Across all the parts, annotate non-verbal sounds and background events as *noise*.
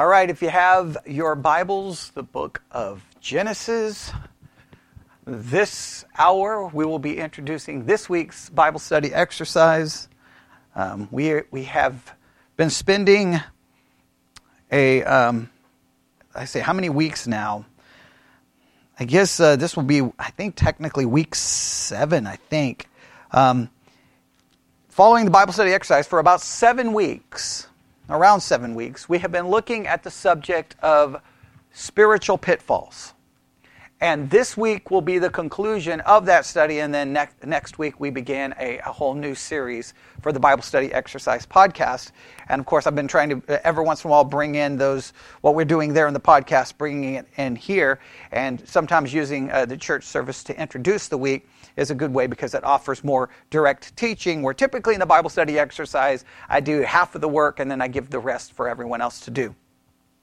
All right, if you have your Bibles, the book of Genesis, this hour we will be introducing this week's Bible study exercise. Um, we, we have been spending a, um, I say, how many weeks now? I guess uh, this will be, I think, technically week seven, I think. Um, following the Bible study exercise for about seven weeks around seven weeks, we have been looking at the subject of spiritual pitfalls. And this week will be the conclusion of that study, and then next, next week we begin a, a, whole new series for the Bible Study Exercise podcast. And of course, I've been trying to uh, every once in a while bring in those what we're doing there in the podcast, bringing it in here, and sometimes using uh, the church service to introduce the week is a good way because it offers more direct teaching. Where typically in the Bible study exercise, I do half of the work and then I give the rest for everyone else to do.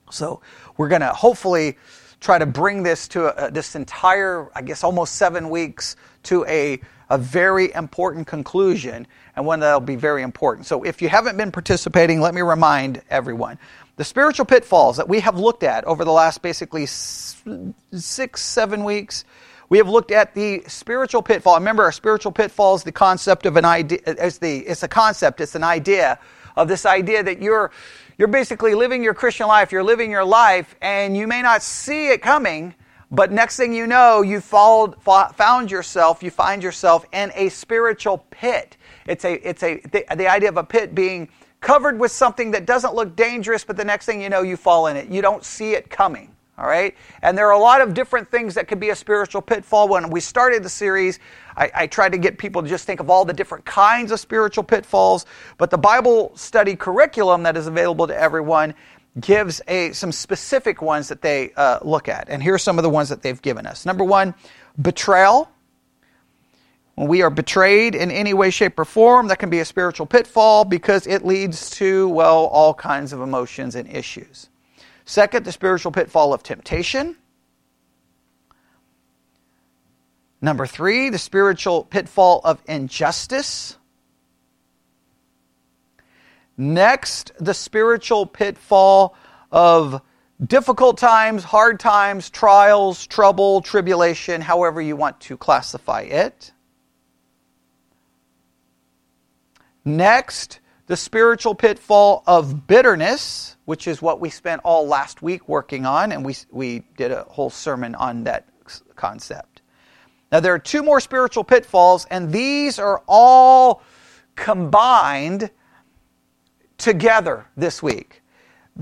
So we're going to hopefully try to bring this to a, this entire, I guess, almost seven weeks to a, a very important conclusion and one that'll be very important. So if you haven't been participating, let me remind everyone. The spiritual pitfalls that we have looked at over the last basically six, seven weeks we have looked at the spiritual pitfall. Remember, our spiritual pitfall is the concept of an idea. It's, the, it's a concept, it's an idea of this idea that you're, you're basically living your Christian life, you're living your life, and you may not see it coming, but next thing you know, you followed, found yourself, you find yourself in a spiritual pit. It's a, it's a, the, the idea of a pit being covered with something that doesn't look dangerous, but the next thing you know, you fall in it. You don't see it coming. All right? And there are a lot of different things that could be a spiritual pitfall. When we started the series, I, I, tried to get people to just think of all the different kinds of spiritual pitfalls. But the Bible study curriculum that is available to everyone gives a, some specific ones that they uh, look at. And here are some of the ones that they've given us. Number one, betrayal. When we are betrayed in any way, shape, or form, that can be a spiritual pitfall because it leads to, well, all kinds of emotions and issues. Second, the spiritual pitfall of temptation. Number three, the spiritual pitfall of injustice. Next, the spiritual pitfall of difficult times, hard times, trials, trouble, tribulation, however you want to classify it. Next, the spiritual pitfall of bitterness which is what we spent all last week working on, and we, we did a whole sermon on that concept. Now, there are two more spiritual pitfalls, and these are all combined together this week.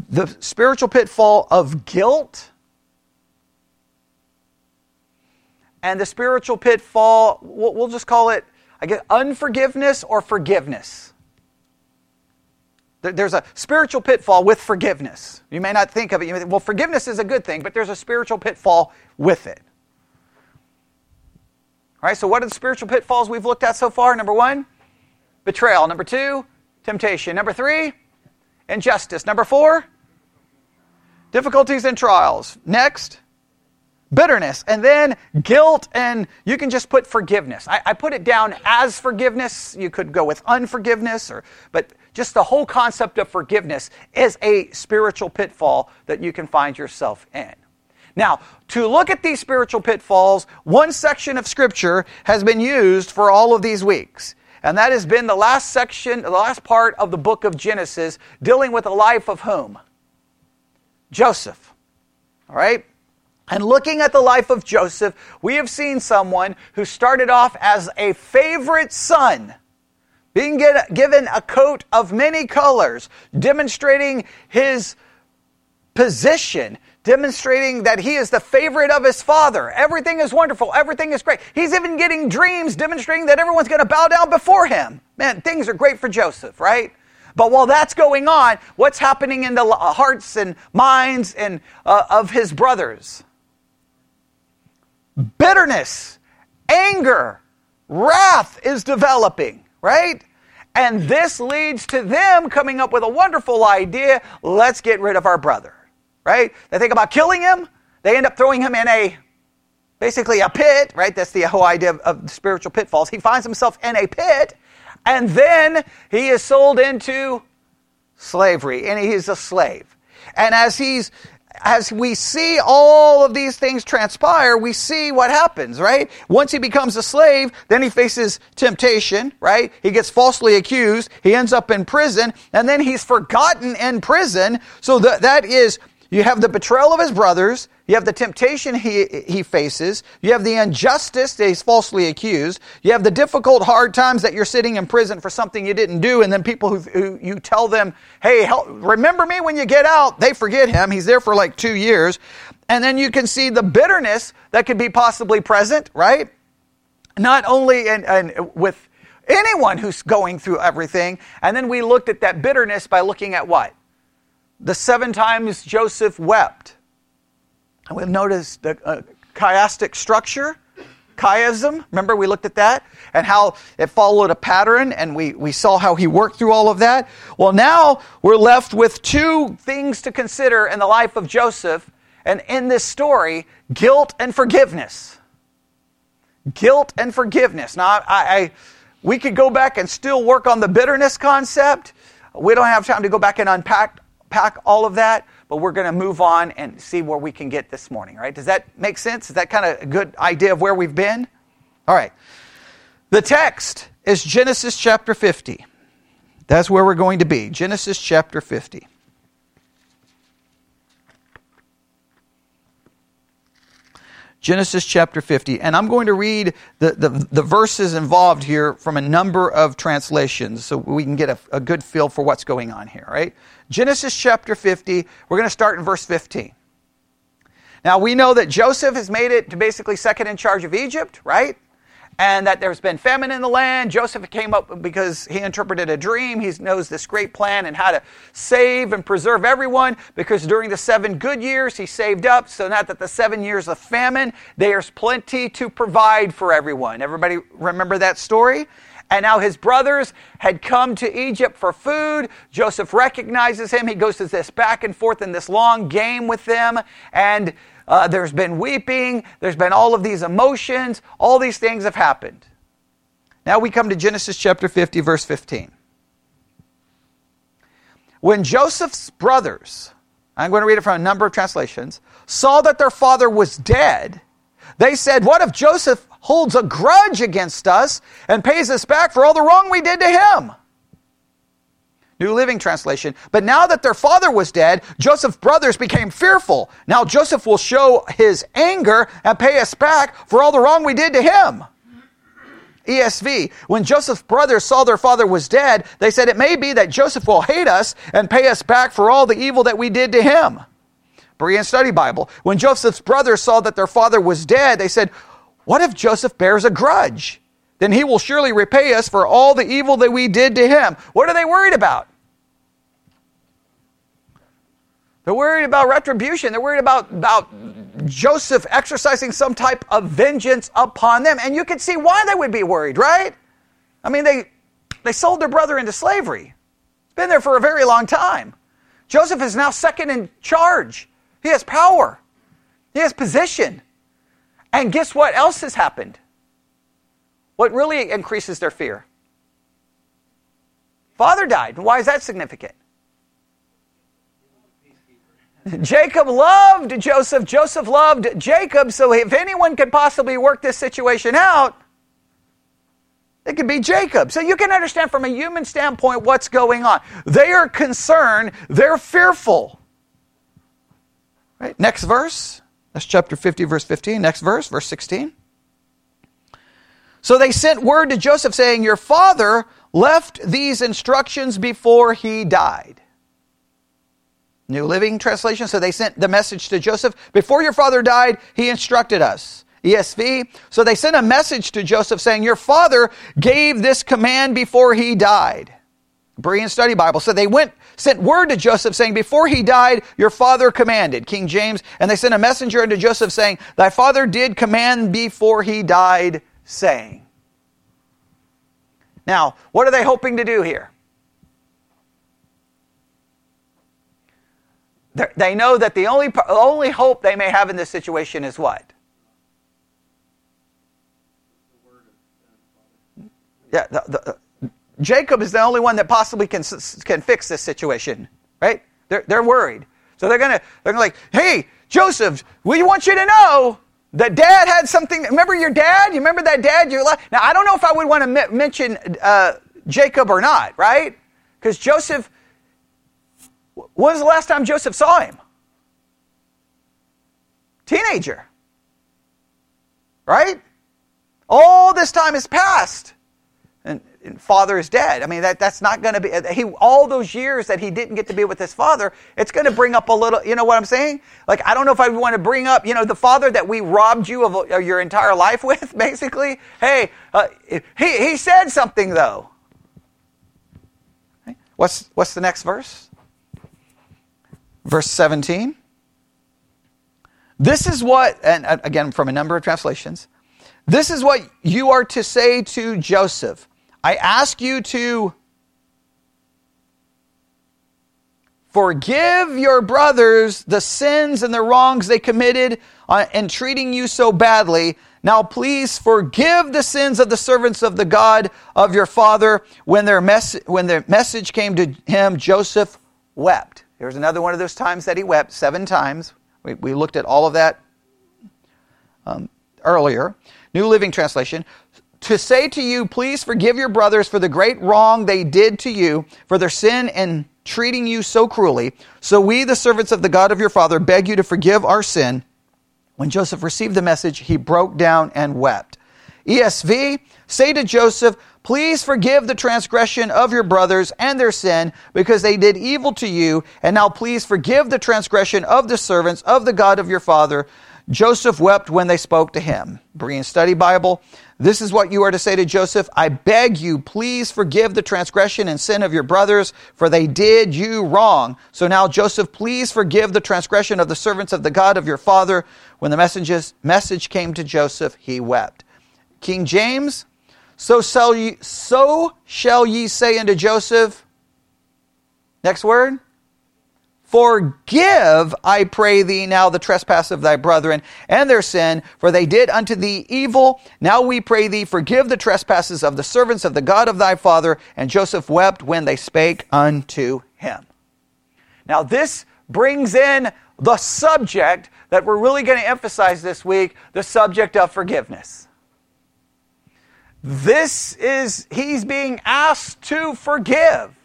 The spiritual pitfall of guilt and the spiritual pitfall, we'll just call it, I guess, unforgiveness or forgiveness. There's a spiritual pitfall with forgiveness. You may not think of it. Think, well, forgiveness is a good thing, but there's a spiritual pitfall with it. All right, so what are the spiritual pitfalls we've looked at so far? Number one, betrayal. Number two, temptation. Number three, injustice. Number four, difficulties and trials. Next, bitterness. And then guilt, and you can just put forgiveness. I, I put it down as forgiveness. You could go with unforgiveness, or but just the whole concept of forgiveness is a spiritual pitfall that you can find yourself in. Now, to look at these spiritual pitfalls, one section of Scripture has been used for all of these weeks. And that has been the last section, the last part of the book of Genesis, dealing with the life of whom? Joseph. All right? And looking at the life of Joseph, we have seen someone who started off as a favorite son being get, given a coat of many colors, demonstrating his position, demonstrating that he is the favorite of his father. Everything is wonderful. Everything is great. He's even getting dreams demonstrating that everyone's going to bow down before him. Man, things are great for Joseph, right? But while that's going on, what's happening in the hearts and minds and uh, of his brothers? Bitterness, anger, wrath is developing right? And this leads to them coming up with a wonderful idea let's get rid of our brother, right? They think about killing him, they end up throwing him in a basically a pit, right? That's the whole idea of, of spiritual pitfalls. He finds himself in a pit, and then he is sold into slavery, and he is a slave. And as he's as we see all of these things transpire, we see what happens, right? Once he becomes a slave, then he faces temptation, right? He gets falsely accused. He ends up in prison, and then he's forgotten in prison. So that, that is you have the betrayal of his brothers. You have the temptation he, he faces. You have the injustice that he's falsely accused. You have the difficult, hard times that you're sitting in prison for something you didn't do. And then people who, who you tell them, hey, help, remember me when you get out. They forget him. He's there for like two years. And then you can see the bitterness that could be possibly present, right? Not only and, and with anyone who's going through everything. And then we looked at that bitterness by looking at what? the seven times Joseph wept. And we've noticed the uh, chiastic structure, chiasm. Remember, we looked at that and how it followed a pattern, and we, we saw how he worked through all of that. Well, now we're left with two things to consider in the life of Joseph, and in this story guilt and forgiveness. Guilt and forgiveness. Now, I, I we could go back and still work on the bitterness concept. We don't have time to go back and unpack pack all of that, but we're going to move on and see where we can get this morning, right? Does that make sense? Is that kind of a good idea of where we've been? All right. The text is Genesis chapter 50. That's where we're going to be. Genesis chapter 50. Genesis chapter 50. And I'm going to read the, the, the, verses involved here from a number of translations so we can get a, a good feel for what's going on here, right? Genesis chapter 50, we're going to start in verse 15. Now we know that Joseph has made it to basically second in charge of Egypt, right? And that there's been famine in the land. Joseph came up because he interpreted a dream. He knows this great plan and how to save and preserve everyone because during the seven good years he saved up so not that the seven years of famine, there's plenty to provide for everyone. Everybody remember that story? And now his brothers had come to Egypt for food. Joseph recognizes him. He goes to this back and forth in this long game with them. And uh, there's been weeping, there's been all of these emotions, all these things have happened. Now we come to Genesis chapter 50, verse 15. When Joseph's brothers, I'm going to read it from a number of translations, saw that their father was dead, they said, What if Joseph holds a grudge against us and pays us back for all the wrong we did to him? New Living Translation. But now that their father was dead, Joseph's brothers became fearful. Now Joseph will show his anger and pay us back for all the wrong we did to him. ESV. When Joseph's brothers saw their father was dead, they said, It may be that Joseph will hate us and pay us back for all the evil that we did to him. Berean Study Bible. When Joseph's brothers saw that their father was dead, they said, What if Joseph bears a grudge? Then he will surely repay us for all the evil that we did to him. What are they worried about? They're worried about retribution. They're worried about, about Joseph exercising some type of vengeance upon them. And you can see why they would be worried, right? I mean, they, they sold their brother into slavery. It's been there for a very long time. Joseph is now second in charge. He has power, he has position. And guess what else has happened? What really increases their fear? Father died. Why is that significant? Jacob loved Joseph. Joseph loved Jacob. So if anyone could possibly work this situation out, it could be Jacob. So you can understand from a human standpoint what's going on. They are concerned, they're fearful. Right? Next verse. That's chapter 50, verse 15. Next verse, verse 16. So they sent word to Joseph saying, Your father left these instructions before he died. New Living Translation. So they sent the message to Joseph. Before your father died, he instructed us. ESV. So they sent a message to Joseph saying, Your father gave this command before he died. Berean Study Bible. So they went, sent word to Joseph saying, Before he died, your father commanded. King James. And they sent a messenger unto Joseph saying, Thy father did command before he died saying. Now, what are they hoping to do here? They're, they know that the only, only hope they may have in this situation is what? Yeah, the, the, Jacob is the only one that possibly can, can fix this situation, right? They're, they're worried. So they're gonna they're gonna like, hey, Joseph, we want you to know that dad had something. Remember your dad? You remember that dad? You now I don't know if I would want to m- mention uh, Jacob or not, right? Because Joseph. When was the last time Joseph saw him? Teenager. Right? All this time has passed. Father is dead. I mean, that, that's not going to be, he, all those years that he didn't get to be with his father, it's going to bring up a little, you know what I'm saying? Like, I don't know if I want to bring up, you know, the father that we robbed you of, of your entire life *laughs* with, basically. Hey, uh, he, he said something, though. What's, what's the next verse? Verse 17. This is what, and again from a number of translations, this is what you are to say to Joseph. I ask you to forgive your brothers the sins and the wrongs they committed uh, in treating you so badly. Now, please forgive the sins of the servants of the God of your father. When their, mess- when their message came to him, Joseph wept. Here's another one of those times that he wept, seven times. We, we looked at all of that um, earlier. New Living Translation. To say to you, please forgive your brothers for the great wrong they did to you, for their sin in treating you so cruelly. So we, the servants of the God of your father, beg you to forgive our sin. When Joseph received the message, he broke down and wept. ESV, say to Joseph, Please forgive the transgression of your brothers and their sin because they did evil to you. And now please forgive the transgression of the servants of the God of your father. Joseph wept when they spoke to him. Berean Study Bible. This is what you are to say to Joseph. I beg you, please forgive the transgression and sin of your brothers, for they did you wrong. So now, Joseph, please forgive the transgression of the servants of the God of your father. When the messages, message came to Joseph, he wept. King James, so shall ye, so shall ye say unto Joseph, next word, Forgive, I pray thee, now the trespass of thy brethren and their sin, for they did unto thee evil. Now we pray thee, forgive the trespasses of the servants of the God of thy father. And Joseph wept when they spake unto him. Now, this brings in the subject that we're really going to emphasize this week the subject of forgiveness. This is, he's being asked to forgive.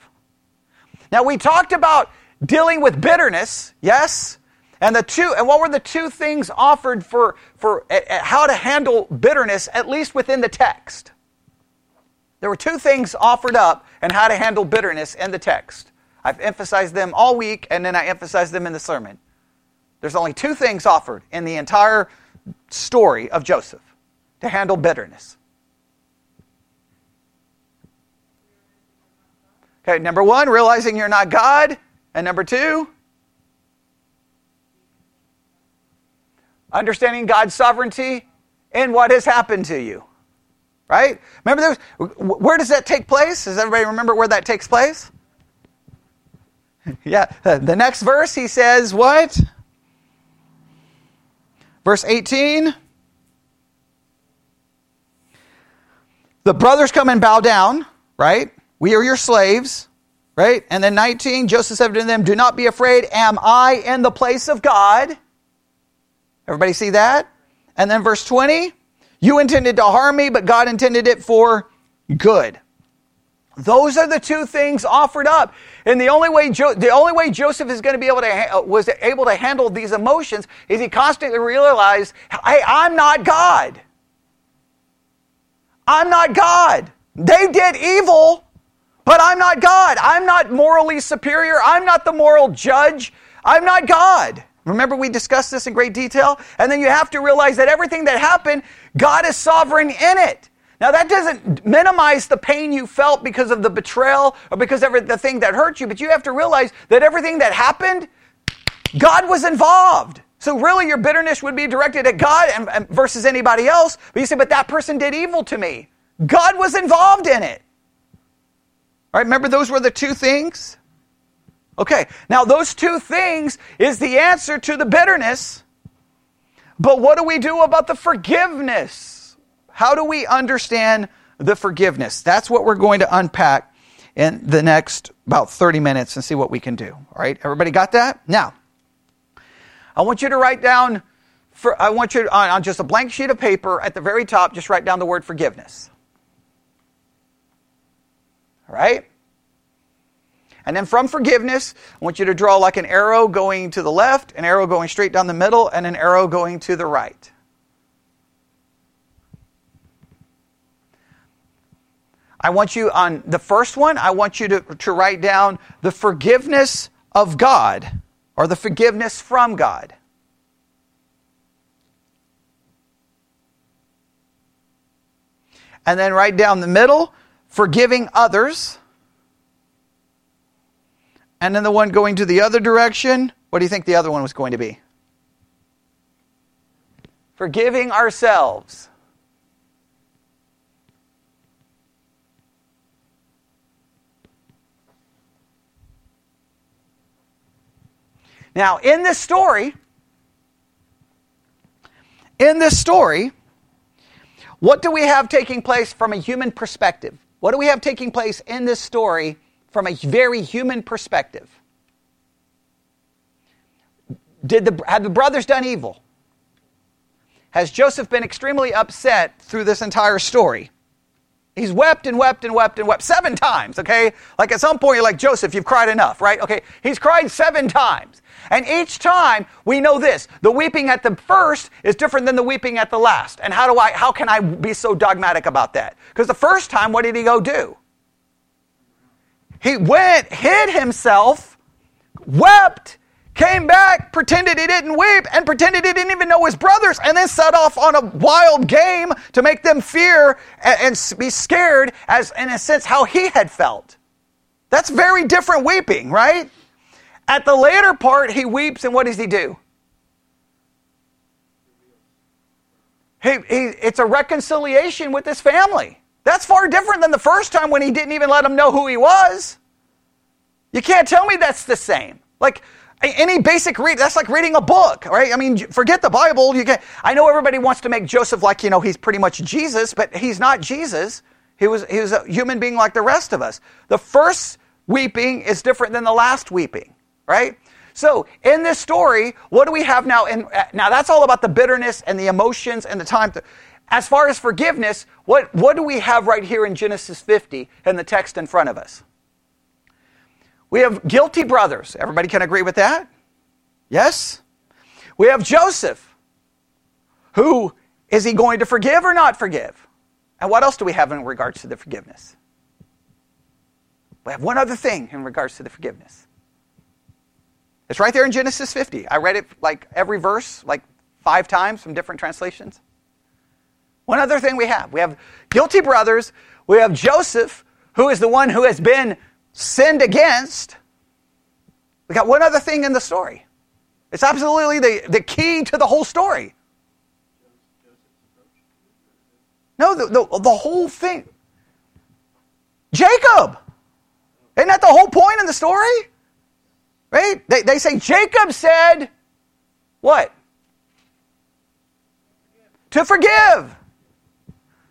Now, we talked about dealing with bitterness, yes? And the two, and what were the two things offered for, for uh, how to handle bitterness, at least within the text? There were two things offered up and how to handle bitterness in the text. I've emphasized them all week, and then I emphasized them in the sermon. There's only two things offered in the entire story of Joseph to handle bitterness. Okay, number one, realizing you're not God. And number two, understanding God's sovereignty in what has happened to you. Right? Remember, where does that take place? Does everybody remember where that takes place? *laughs* yeah, the next verse he says, What? Verse 18. The brothers come and bow down, right? We are your slaves, right? And then 19, Joseph said to them, Do not be afraid. Am I in the place of God? Everybody see that? And then verse 20, You intended to harm me, but God intended it for good. Those are the two things offered up. And the only way, jo- the only way Joseph is going to be able to, ha- uh, was able to handle these emotions is he constantly realized, hey, I'm not God. I'm not God. They did evil, but I'm not God. I'm not morally superior. I'm not the moral judge. I'm not God. Remember, we discussed this in great detail? And then you have to realize that everything that happened, God is sovereign in it. Now, that doesn't minimize the pain you felt because of the betrayal or because of the thing that hurt you, but you have to realize that everything that happened, God was involved. So, really, your bitterness would be directed at God and, and versus anybody else. But you say, but that person did evil to me. God was involved in it. All right, remember those were the two things? Okay, now those two things is the answer to the bitterness. But what do we do about the forgiveness? How do we understand the forgiveness? That's what we're going to unpack in the next about 30 minutes and see what we can do. All right, everybody got that? Now, I want you to write down, for, I want you to, on, on just a blank sheet of paper at the very top, just write down the word forgiveness. Right? And then from forgiveness, I want you to draw like an arrow going to the left, an arrow going straight down the middle, and an arrow going to the right. I want you on the first one, I want you to, to write down the forgiveness of God or the forgiveness from God. And then right down the middle, forgiving others. And then the one going to the other direction, what do you think the other one was going to be? Forgiving ourselves. Now, in this story, in this story, what do we have taking place from a human perspective? What do we have taking place in this story from a very human perspective? Did the, have the brothers done evil? Has Joseph been extremely upset through this entire story? He's wept and wept and wept and wept seven times, okay? Like at some point, you're like, Joseph, you've cried enough, right? Okay, he's cried seven times. And each time we know this the weeping at the first is different than the weeping at the last. And how do I, how can I be so dogmatic about that? Because the first time, what did he go do? He went, hid himself, wept, came back, pretended he didn't weep, and pretended he didn't even know his brothers, and then set off on a wild game to make them fear and, and be scared, as in a sense how he had felt. That's very different weeping, right? At the later part, he weeps, and what does he do? He, he, it's a reconciliation with his family. That's far different than the first time when he didn't even let them know who he was. You can't tell me that's the same. Like, any basic read, that's like reading a book, right? I mean, forget the Bible. You can, I know everybody wants to make Joseph like, you know, he's pretty much Jesus, but he's not Jesus. He was, he was a human being like the rest of us. The first weeping is different than the last weeping, right? So, in this story, what do we have now? And uh, now that's all about the bitterness and the emotions and the time. To, as far as forgiveness, what, what do we have right here in Genesis 50 in the text in front of us? We have guilty brothers. Everybody can agree with that? Yes? We have Joseph. Who is he going to forgive or not forgive? And what else do we have in regards to the forgiveness? We have one other thing in regards to the forgiveness. It's right there in Genesis 50. I read it like every verse, like five times from different translations. One other thing we have we have guilty brothers. We have Joseph, who is the one who has been sinned against, we got one other thing in the story. It's absolutely the, the key to the whole story. No, the, the, the whole thing. Jacob! Isn't that the whole point in the story? Right? They, they say Jacob said, what? To forgive.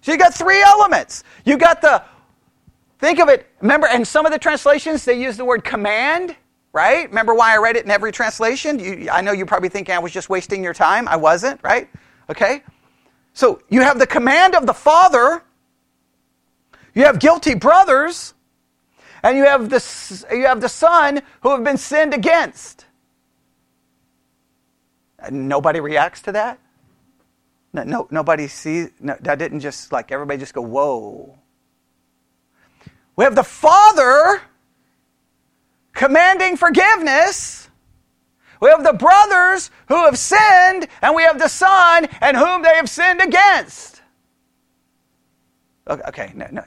So you got three elements. You got the Think of it, remember, in some of the translations, they use the word command, right? Remember why I read it in every translation? You, I know you're probably thinking I was just wasting your time. I wasn't, right? Okay? So you have the command of the Father, you have guilty brothers, and you have the, you have the Son who have been sinned against. And nobody reacts to that? No, no nobody sees, no, that didn't just like everybody just go, whoa. We have the Father commanding forgiveness. We have the brothers who have sinned, and we have the Son and whom they have sinned against. Okay, no, no.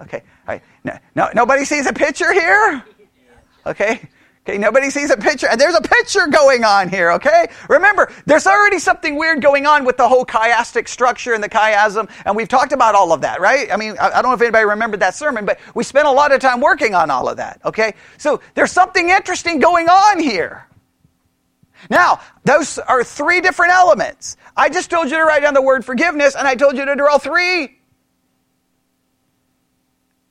Okay, no, no, nobody sees a picture here? Okay, Okay, nobody sees a picture. And there's a picture going on here, okay? Remember, there's already something weird going on with the whole chiastic structure and the chiasm, and we've talked about all of that, right? I mean, I, don't know if anybody remembered that sermon, but we spent a lot of time working on all of that, okay? So there's something interesting going on here. Now, those are three different elements. I just told you to write down the word forgiveness, and I told you to draw three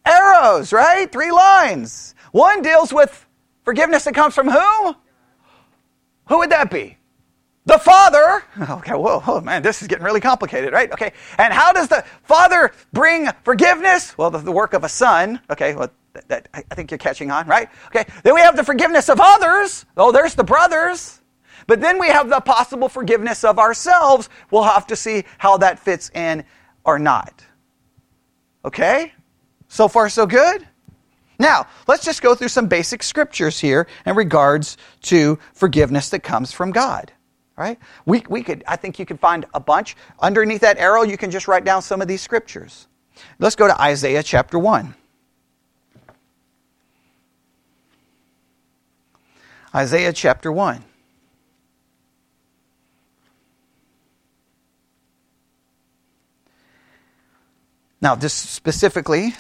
arrows, right? Three lines. One deals with Forgiveness that comes from whom? Who would that be? The Father. *laughs* Okay, whoa, oh man, this is getting really complicated, right? Okay, and how does the Father bring forgiveness? Well, the, the work of a Son. Okay, well, that, that, I think you're catching on, right? Okay, then we have the forgiveness of others. Oh, there's the brothers. But then we have the possible forgiveness of ourselves. We'll have to see how that fits in or not. Okay? So far, so good? Now, let's just go through some basic scriptures here in regards to forgiveness that comes from God. Right? We, we could, I think you could find a bunch. Underneath that arrow, you can just write down some of these scriptures. Let's go to Isaiah chapter 1. Isaiah chapter 1. Now, this specifically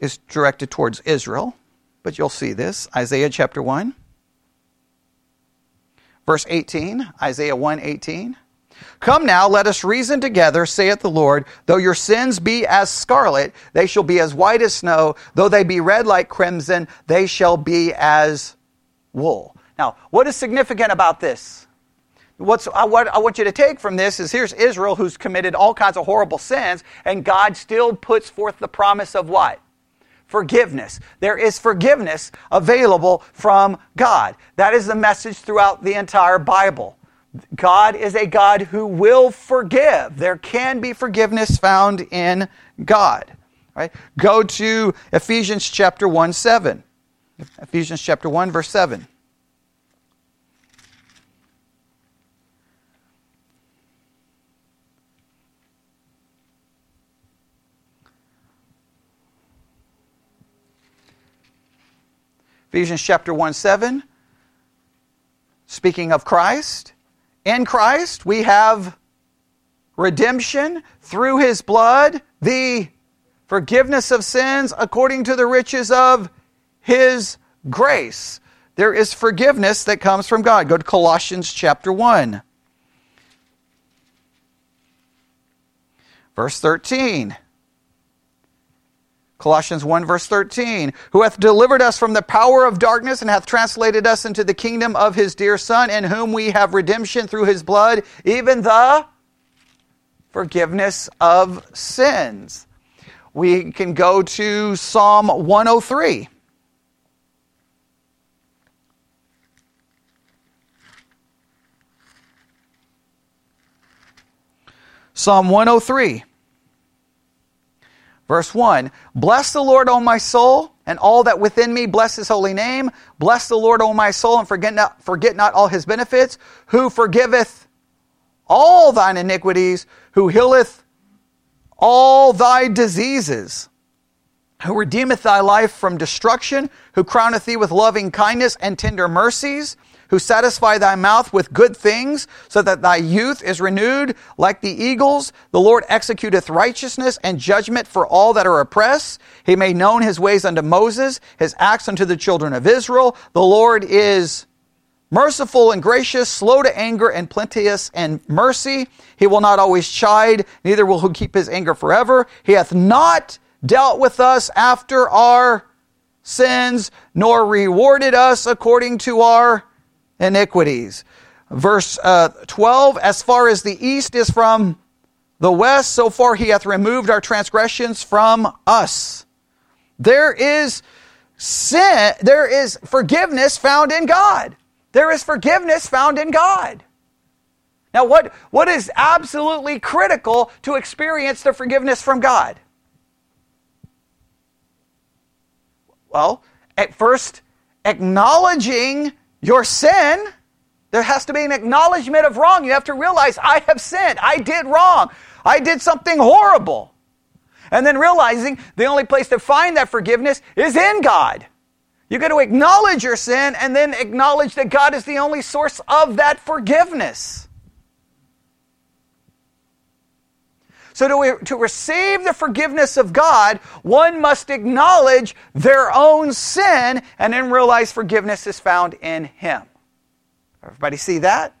is directed towards Israel, but you'll see this. Isaiah chapter 1. Verse 18, Isaiah 1 18. Come now, let us reason together, saith the Lord. Though your sins be as scarlet, they shall be as white as snow. Though they be red like crimson, they shall be as wool. Now, what is significant about this? What's, uh, what I want you to take from this is here's Israel who's committed all kinds of horrible sins, and God still puts forth the promise of what? Forgiveness. There is forgiveness available from God. That is the message throughout the entire Bible. God is a God who will forgive. There can be forgiveness found in God. Right? Go to Ephesians chapter 1 7. Ephesians chapter 1, verse 7. Ephesians chapter 1 7, speaking of Christ. In Christ, we have redemption through his blood, the forgiveness of sins according to the riches of his grace. There is forgiveness that comes from God. Go to Colossians chapter 1. Verse 13. Colossians 1 verse 13, who hath delivered us from the power of darkness and hath translated us into the kingdom of his dear Son, in whom we have redemption through his blood, even the forgiveness of sins. We can go to Psalm 103. Psalm 103. Verse 1 Bless the Lord, O my soul, and all that within me bless his holy name. Bless the Lord, O my soul, and forget not, forget not all his benefits, who forgiveth all thine iniquities, who healeth all thy diseases, who redeemeth thy life from destruction, who crowneth thee with loving kindness and tender mercies who satisfy thy mouth with good things, so that thy youth is renewed like the eagles. The Lord executeth righteousness and judgment for all that are oppressed. He made known his ways unto Moses, his acts unto the children of Israel. The Lord is merciful and gracious, slow to anger, and plenteous in mercy. He will not always chide, neither will he keep his anger forever. He hath not dealt with us after our sins, nor rewarded us according to our iniquities. Verse uh, 12 As far as the east is from the west, so far he hath removed our transgressions from us. There is sin, there is forgiveness found in God. There is forgiveness found in God. Now, what, what is absolutely critical to experience the forgiveness from God? Well, at first, acknowledging your sin, there has to be an acknowledgement of wrong. You have to realize, I have sinned. I did wrong. I did something horrible. And then realizing the only place to find that forgiveness is in God. You got to acknowledge your sin and then acknowledge that God is the only source of that forgiveness. So, to, to receive the forgiveness of God, one must acknowledge their own sin and then realize forgiveness is found in Him. Everybody see that?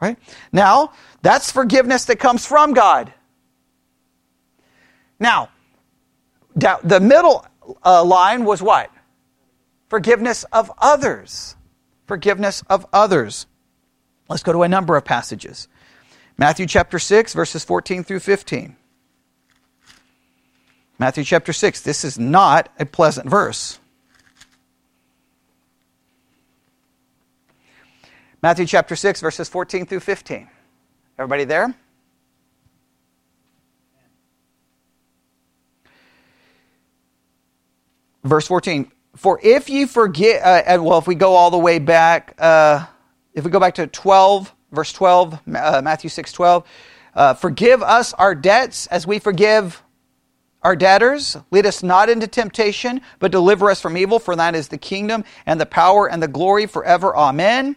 Right? Now, that's forgiveness that comes from God. Now, the middle uh, line was what? Forgiveness of others. Forgiveness of others. Let's go to a number of passages. Matthew chapter 6, verses 14 through 15. Matthew chapter 6. This is not a pleasant verse. Matthew chapter 6, verses 14 through 15. Everybody there? Verse 14. For if you forget, uh, well, if we go all the way back, uh, if we go back to 12, verse 12, uh, Matthew 6, 12, uh, forgive us our debts as we forgive our debtors. Lead us not into temptation, but deliver us from evil, for that is the kingdom and the power and the glory forever. Amen.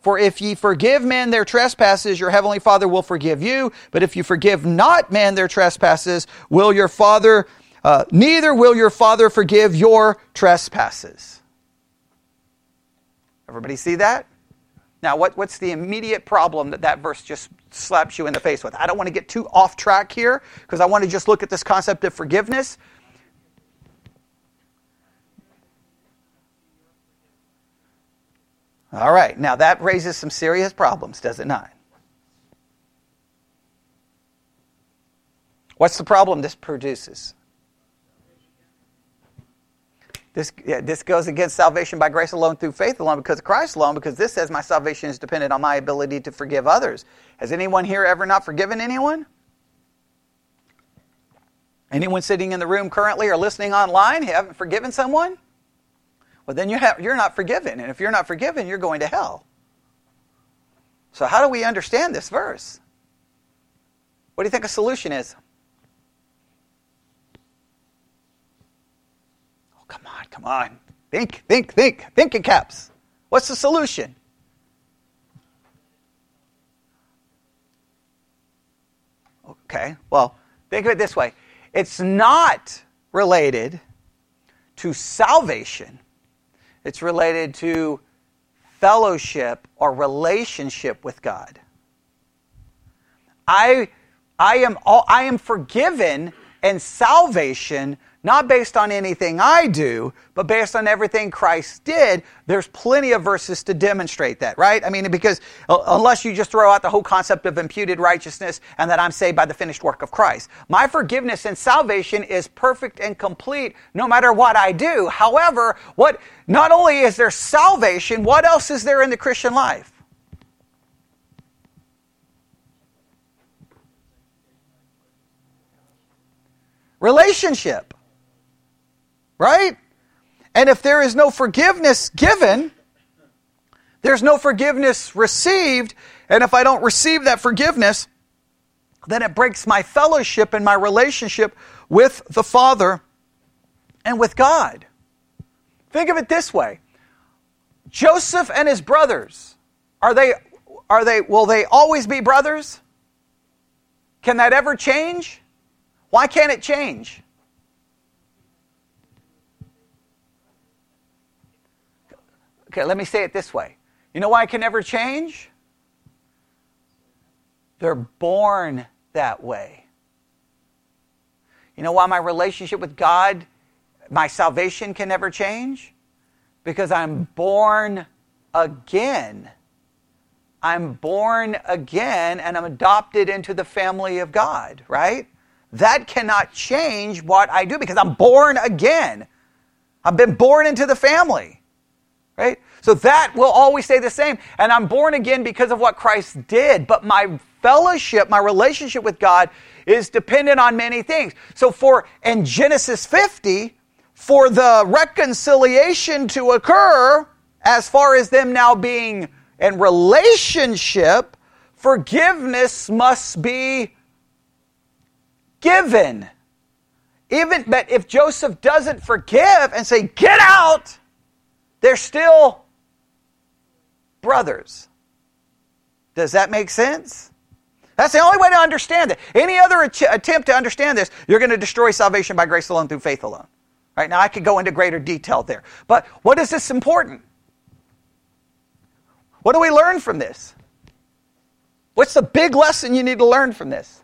For if ye forgive men their trespasses, your heavenly Father will forgive you. But if you forgive not men their trespasses, will your Father, uh, neither will your Father forgive your trespasses. Everybody see that? Now, what, what's the immediate problem that that verse just slaps you in the face with? I don't want to get too off track here because I want to just look at this concept of forgiveness. All right, now that raises some serious problems, does it not? What's the problem this produces? This, this goes against salvation by grace alone through faith alone because of Christ alone, because this says my salvation is dependent on my ability to forgive others. Has anyone here ever not forgiven anyone? Anyone sitting in the room currently or listening online haven't forgiven someone? well, then you have, you're not forgiven. And if you're not forgiven, you're going to hell. So, how do we understand this verse? What do you think a solution is? Come on, come on. Think, think, think. Think in caps. What's the solution? Okay, well, think of it this way it's not related to salvation it's related to fellowship or relationship with God. I, I, am, all, I am forgiven and salvation not based on anything I do, but based on everything Christ did. There's plenty of verses to demonstrate that, right? I mean, because uh, unless you just throw out the whole concept of imputed righteousness and that I'm saved by the finished work of Christ, my forgiveness and salvation is perfect and complete no matter what I do. However, what not only is there salvation, what else is there in the Christian life? Relationship. Right? And if there is no forgiveness given, there's no forgiveness received. And if I don't receive that forgiveness, then it breaks my fellowship and my relationship with the Father and with God. Think of it this way Joseph and his brothers, are they, are they, will they always be brothers? Can that ever change? Why can't it change? Okay, let me say it this way. You know why it can never change? They're born that way. You know why my relationship with God, my salvation can never change? Because I'm born again. I'm born again and I'm adopted into the family of God, right? That cannot change what I do because I'm born again. I've been born into the family, right? So that will always stay the same. And I'm born again because of what Christ did. But my fellowship, my relationship with God is dependent on many things. So for in Genesis 50, for the reconciliation to occur, as far as them now being in relationship, forgiveness must be given. Even but if Joseph doesn't forgive and say, get out, they're still brothers. Does that make sense? That's the only way to understand it. Any other attempt to understand this, you're going to destroy salvation by grace alone through faith alone. Right now, I could go into greater detail there. But what is this important? What do we learn from this? What's the big lesson you need to learn from this?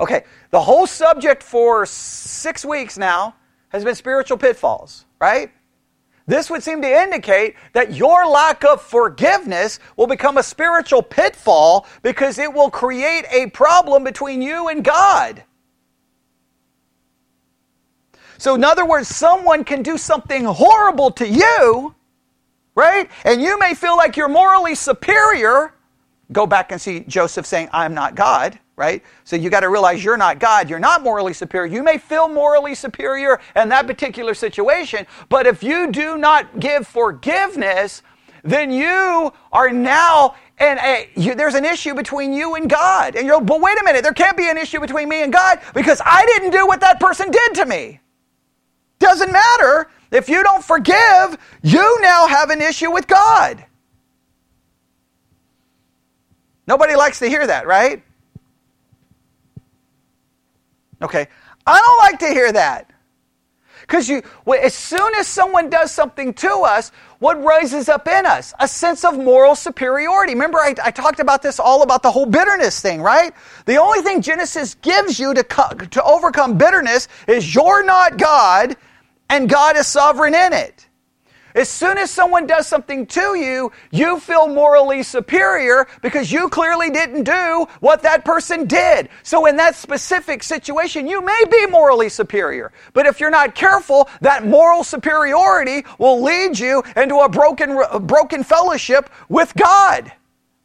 Okay, the whole subject for six weeks now has been spiritual pitfalls, right? This would seem to indicate that your lack of forgiveness will become a spiritual pitfall because it will create a problem between you and God. So, in other words, someone can do something horrible to you, right? And you may feel like you're morally superior. Go back and see Joseph saying, I'm not God right? So you got to realize you're not God. You're not morally superior. You may feel morally superior in that particular situation, but if you do not give forgiveness, then you are now and there's an issue between you and God. And you're, but wait a minute, there can't be an issue between me and God because I didn't do what that person did to me. Doesn't matter. If you don't forgive, you now have an issue with God. Nobody likes to hear that, right? Okay? I don't like to hear that. Because you, well, as soon as someone does something to us, what rises up in us? A sense of moral superiority. Remember, I, I talked about this all about the whole bitterness thing, right? The only thing Genesis gives you to, to overcome bitterness is you're not God and God is sovereign in it. As soon as someone does something to you, you feel morally superior because you clearly didn't do what that person did. So in that specific situation, you may be morally superior. But if you're not careful, that moral superiority will lead you into a broken, broken fellowship with God.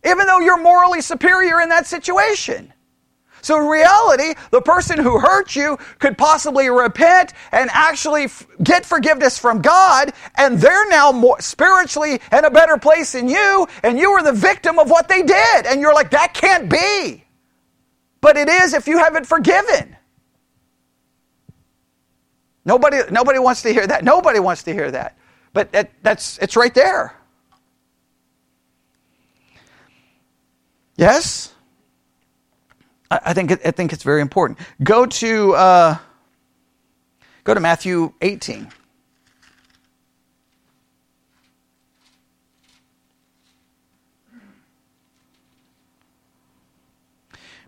Even though you're morally superior in that situation. So in reality, the person who hurt you could possibly repent and actually f- get forgiveness from God, and they're now more spiritually in a better place than you, and you were the victim of what they did. And you're like, that can't be. But it is if you haven't forgiven. Nobody, nobody wants to hear that. Nobody wants to hear that. But that's, it's right there. Yes? I think, I think it's very important. Go to, uh, go to Matthew 18.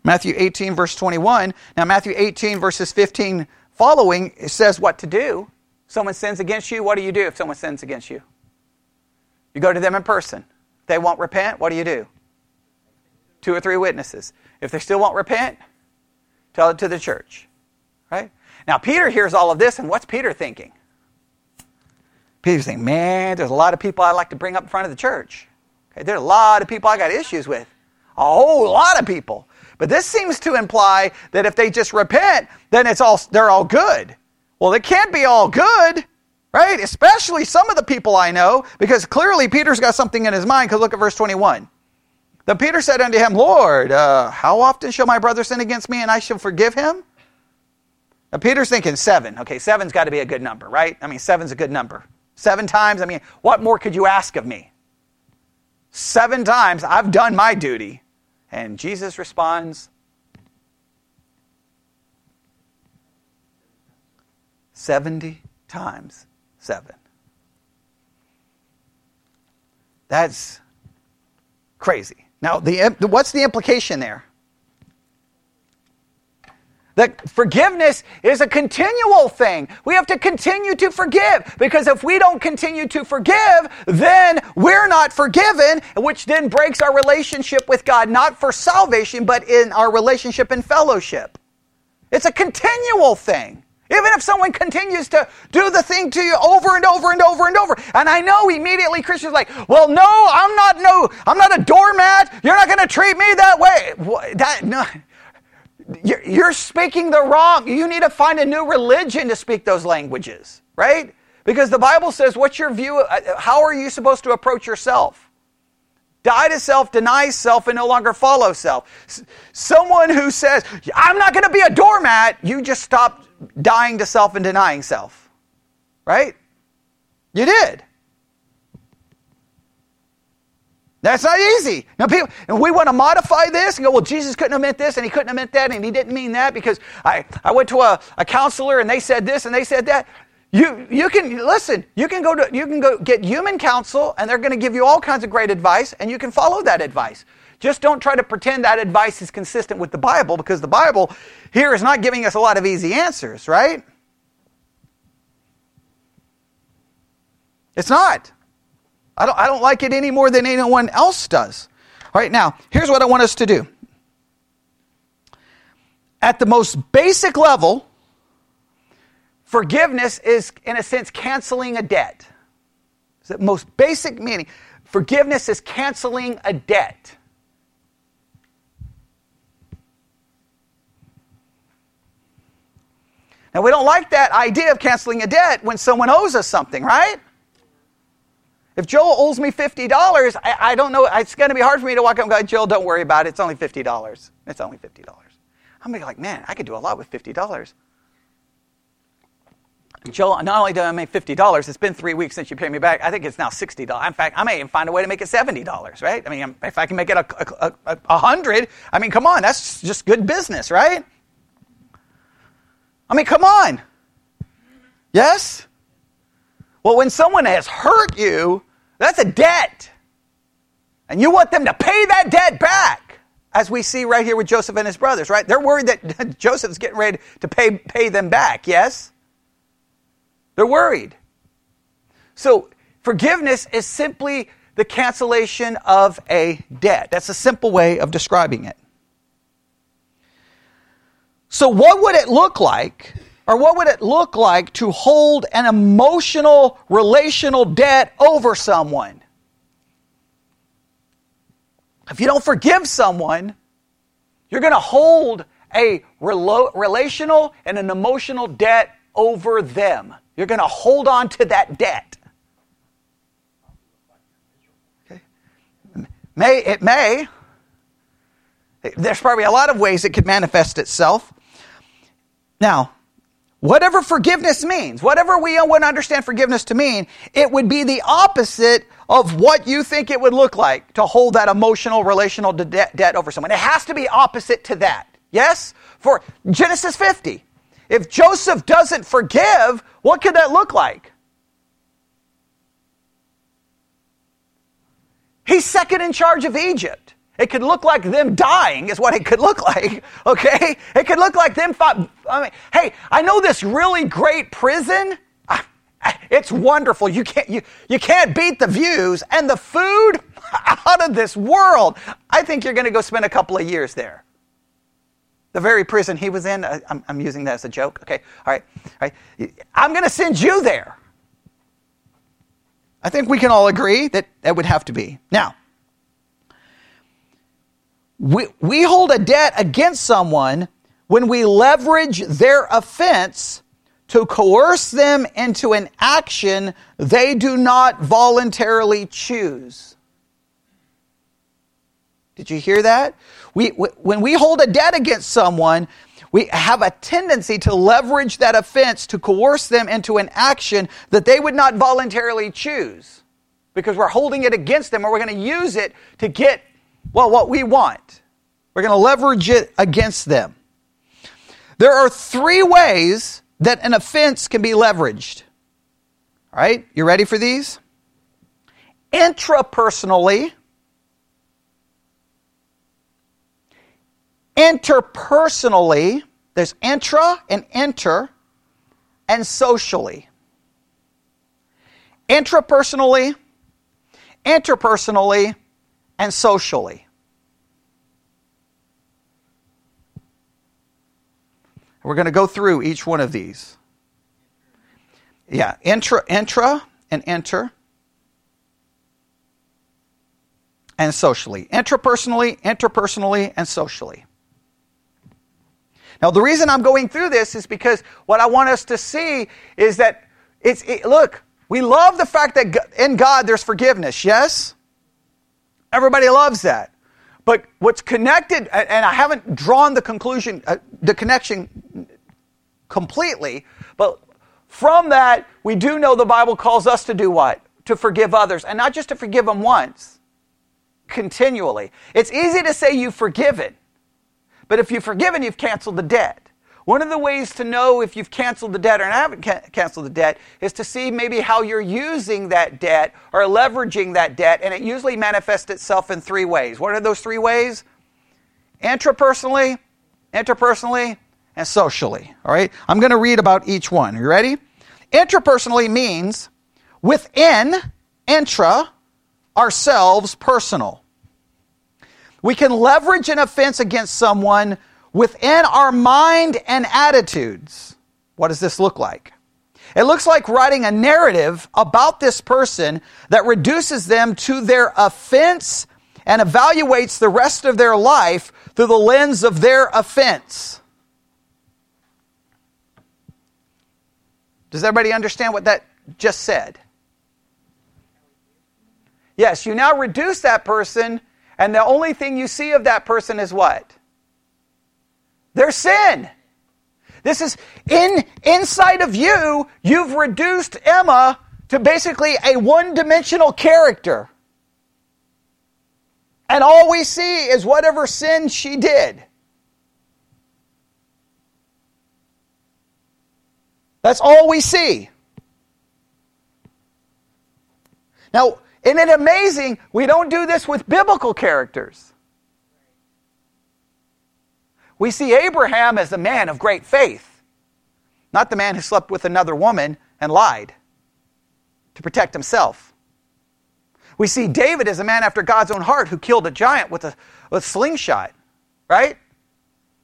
Matthew 18, verse 21. Now, Matthew 18, verses 15 following, it says what to do. Someone sins against you, what do you do if someone sins against you? You go to them in person. they won't repent, what do you do? Two or three witnesses. If they still won't repent, tell it to the church. Right? Now, Peter hears all of this, and what's Peter thinking? Peter's thinking, man, there's a lot of people I'd like to bring up in front of the church. Okay, there's a lot of people I got issues with. A whole lot of people. But this seems to imply that if they just repent, then it's all they're all good. Well, they can't be all good, right? Especially some of the people I know, because clearly Peter's got something in his mind. Because look at verse 21. Then Peter said unto him, Lord, uh, how often shall my brother sin against me and I shall forgive him? Now Peter's thinking seven. Okay, seven's got to be a good number, right? I mean, seven's a good number. Seven times, I mean, what more could you ask of me? Seven times, I've done my duty. And Jesus responds, Seventy times seven. That's crazy. Now, the, what's the implication there? That forgiveness is a continual thing. We have to continue to forgive because if we don't continue to forgive, then we're not forgiven, which then breaks our relationship with God, not for salvation, but in our relationship and fellowship. It's a continual thing. Even if someone continues to do the thing to you over and over and over and over. And I know immediately Christians like, well, no, I'm not no, I'm not a doormat. You're not going to treat me that way. That no. You're, you're speaking the wrong. You need to find a new religion to speak those languages, right? Because the Bible says, what's your view? Uh, how are you supposed to approach yourself? Die to self, deny self, and no longer follow self. Someone who says, I'm not going to be a doormat, you just stop dying to self and denying self. Right? You did. That's not easy. Now, people, and we want to modify this and go, well, Jesus couldn't have meant this and he couldn't have meant that and he didn't mean that because I, I went to a, a counselor and they said this and they said that. You, you can listen. You can go to you can go get human counsel, and they're going to give you all kinds of great advice, and you can follow that advice. Just don't try to pretend that advice is consistent with the Bible because the Bible here is not giving us a lot of easy answers, right? It's not. I don't, I don't like it any more than anyone else does. All right, now, here's what I want us to do. At the most basic level, forgiveness is, in a sense, canceling a debt. It's the most basic meaning. Forgiveness is canceling a debt. Now, we don't like that idea of canceling a debt when someone owes us something, right? If Joel owes me $50, I, I don't know, it's going to be hard for me to walk up and go, Joel, don't worry about it. It's only $50. It's only $50. I'm going to be like, man, I could do a lot with $50. Joel, not only do I make $50, it's been three weeks since you paid me back. I think it's now $60. In fact, I may even find a way to make it $70, right? I mean, if I can make it a, a, a, a hundred, I mean, come on, that's just good business, right? I mean, come on. Yes? Well, when someone has hurt you, that's a debt. And you want them to pay that debt back, as we see right here with Joseph and his brothers, right? They're worried that *laughs* Joseph's getting ready to pay, pay them back, yes? They're worried. So, forgiveness is simply the cancellation of a debt. That's a simple way of describing it. So, what would it look like, or what would it look like to hold an emotional, relational debt over someone? If you don't forgive someone, you're going to hold a relational and an emotional debt over them. You're going to hold on to that debt. Okay. May it may. There's probably a lot of ways it could manifest itself. Now, whatever forgiveness means, whatever we to understand forgiveness to mean, it would be the opposite of what you think it would look like to hold that emotional, relational de- debt over someone. It has to be opposite to that. Yes? For Genesis 50, if Joseph doesn't forgive, what could that look like? He's second in charge of Egypt. It could look like them dying, is what it could look like. *laughs* Okay? It could look like them. I mean, hey, I know this really great prison. *sighs* It's wonderful. You can't, you, you can't beat the views and the food *laughs* out of this world. I think you're going to go spend a couple of years there. The very prison he was in, I'm, I'm using that as a joke. Okay, all right, all right. I'm going to send you there. I think we can all agree that that would have to be. Now, we, we hold a debt against someone when we leverage their offense to coerce them into an action they do not voluntarily choose. Did you hear that? We, when we hold a debt against someone, we have a tendency to leverage that offense to coerce them into an action that they would not voluntarily choose because we're holding it against them or we're going to use it to get well, what we want. We're going to leverage it against them. There are three ways that an offense can be leveraged. All right, you ready for these? Intrapersonally, interpersonally, there's intra and inter, and socially. Intrapersonally, interpersonally, and socially. We're going to go through each one of these. Yeah, intra, intra, and enter. And socially. Intrapersonally, interpersonally, and socially. Now, the reason I'm going through this is because what I want us to see is that it's, it, look, we love the fact that in God there's forgiveness, yes? Everybody loves that. But what's connected, and I haven't drawn the conclusion, uh, the connection completely, but from that, we do know the Bible calls us to do what? To forgive others. And not just to forgive them once, continually. It's easy to say you've forgiven, but if you've forgiven, you've canceled the debt. One of the ways to know if you've canceled the debt or haven't canceled the debt is to see maybe how you're using that debt or leveraging that debt, and it usually manifests itself in three ways. What are those three ways? Intrapersonally, interpersonally, and socially. All right? I'm going to read about each one. Are you ready? Intrapersonally means within, intra, ourselves, personal. We can leverage an offense against someone within our mind and attitudes. What does this look like? It looks like writing a narrative about this person that reduces them to their offense and evaluates the rest of their life through the lens of their offense. Does everybody understand what that just said? Yes, you now reduce that person, and the only thing you see of that person is what? Their sin. This is in inside of you, you've reduced Emma to basically a one-dimensional character. And all we see is whatever sin she did. That's all we see. Now, isn't it amazing? We don't do this with biblical characters. We see Abraham as a man of great faith, not the man who slept with another woman and lied to protect himself. We see David as a man after God's own heart who killed a giant with a, with a slingshot, right?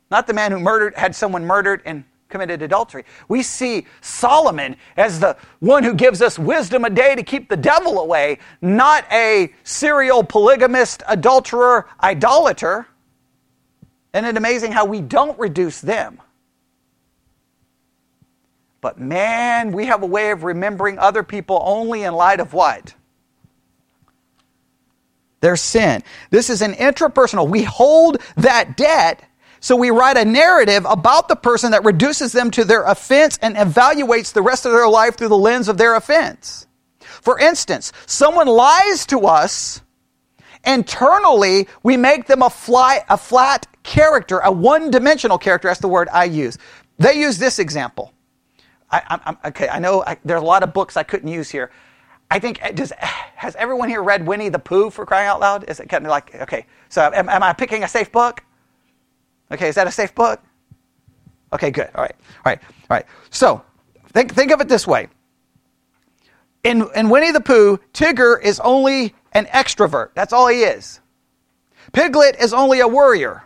Not the man who murdered, had someone murdered and committed adultery. We see Solomon as the one who gives us wisdom a day to keep the devil away, not a serial polygamist, adulterer, idolater. Isn't it amazing how we don't reduce them? But man, we have a way of remembering other people only in light of what? Their sin. This is an intrapersonal. We hold that debt so we write a narrative about the person that reduces them to their offense and evaluates the rest of their life through the lens of their offense. For instance, someone lies to us, internally we make them a, fly, a flat character, a one-dimensional character. That's the word I use. They use this example. I, okay, I know I, there's a lot of books I couldn't use here. I think eh, does eh, has everyone here read Winnie the Pooh for crying out loud? Is it kind of like okay? So am, am I picking a safe book? Okay, is that a safe book? Okay, good. All right. All right. All right. So think, think of it this way. In, in Winnie the Pooh, Tigger is only an extrovert. That's all he is. Piglet is only a worrier.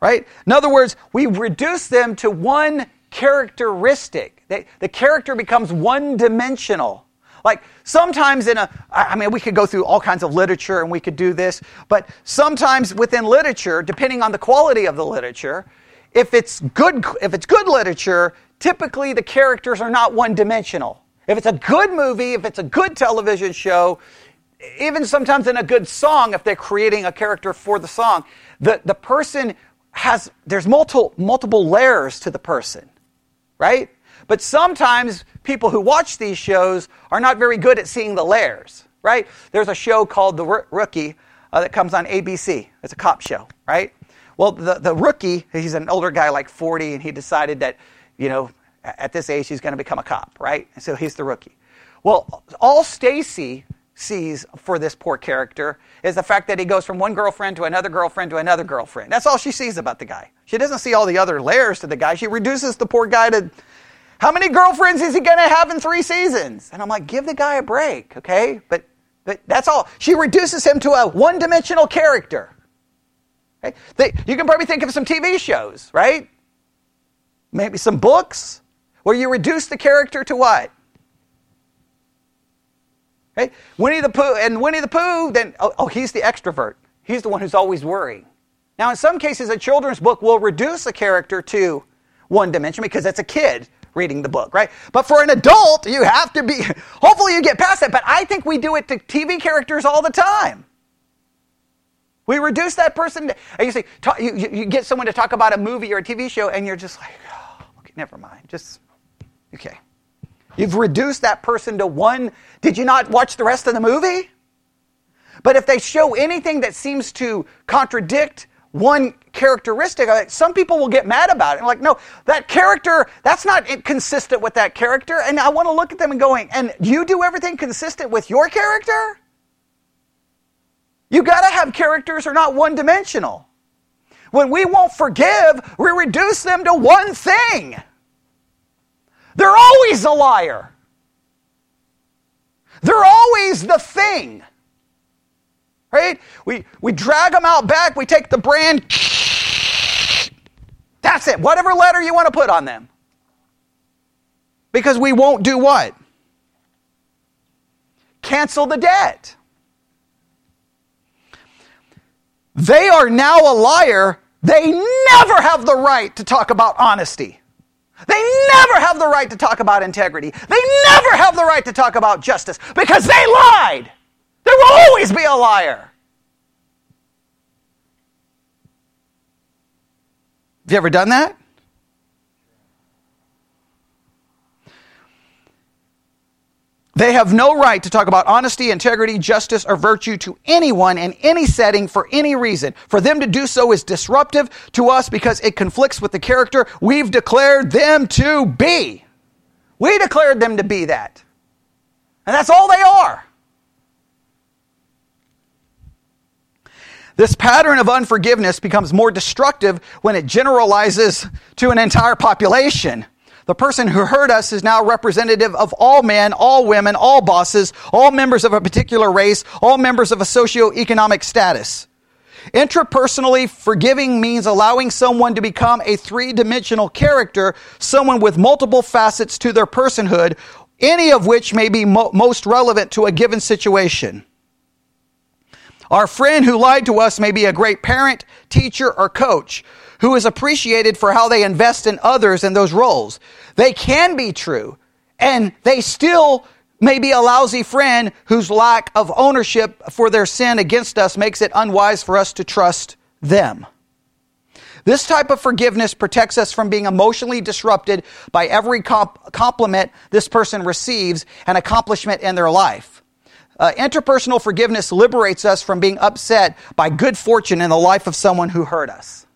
Right? In other words, we reduce them to one characteristic. They, the character becomes one dimensional. Like sometimes in a, I mean, we could go through all kinds of literature and we could do this, but sometimes within literature, depending on the quality of the literature, if it's good, if it's good literature, typically the characters are not one dimensional. If it's a good movie, if it's a good television show, even sometimes in a good song, if they're creating a character for the song, the, the person has, there's multiple, multiple layers to the person, right? But sometimes people who watch these shows are not very good at seeing the layers, right? There's a show called The Rookie uh, that comes on ABC. It's a cop show, right? Well, the, the rookie, he's an older guy like 40, and he decided that, you know, at this age he's going to become a cop, right? And so he's the rookie. Well, all Stacy sees for this poor character is the fact that he goes from one girlfriend to another girlfriend to another girlfriend. That's all she sees about the guy. She doesn't see all the other layers to the guy. She reduces the poor guy to how many girlfriends is he going to have in three seasons? And I'm like, give the guy a break, okay? But, but that's all. She reduces him to a one dimensional character. Okay? They, you can probably think of some TV shows, right? Maybe some books where you reduce the character to what? Okay? Winnie the Pooh, and Winnie the Pooh, then, oh, oh, he's the extrovert. He's the one who's always worrying. Now, in some cases, a children's book will reduce a character to one dimension because it's a kid reading the book, right? But for an adult, you have to be, *laughs* hopefully you get past that, but I think we do it to TV characters all the time. We reduce that person, to, you say, talk, you, you get someone to talk about a movie or a TV show, and you're just like, oh, okay, never mind, just, okay. You've reduced that person to one. Did you not watch the rest of the movie? But if they show anything that seems to contradict one characteristic Some people will get mad about it. I'm like, no, that character, that's not consistent with that character. And I want to look at them and going, and you do everything consistent with your character? You got to have characters are not one dimensional. When we won't forgive, we reduce them to one thing. They're always a liar. They're always the thing. Right? We, we drag them out back, we take the brand, that's it, whatever letter you want to put on them. Because we won't do what? Cancel the debt. They are now a liar. They never have the right to talk about honesty. They never have the right to talk about integrity. They never have the right to talk about justice because they lied. There will always be a liar. Have you ever done that? They have no right to talk about honesty, integrity, justice, or virtue to anyone in any setting for any reason. For them to do so is disruptive to us because it conflicts with the character we've declared them to be. We declared them to be that. And that's all they are. This pattern of unforgiveness becomes more destructive when it generalizes to an entire population. The person who hurt us is now representative of all men, all women, all bosses, all members of a particular race, all members of a socio-economic status. Intrapersonally, forgiving means allowing someone to become a three-dimensional character, someone with multiple facets to their personhood, any of which may be mo- most relevant to a given situation. Our friend who lied to us may be a great parent, teacher, or coach who is appreciated for how they invest in others in those roles. They can be true, and they still may be a lousy friend whose lack of ownership for their sin against us makes it unwise for us to trust them. This type of forgiveness protects us from being emotionally disrupted by every comp- compliment this person receives and accomplishment in their life. Uh, interpersonal forgiveness liberates us from being upset by good fortune in the life of someone who hurt us.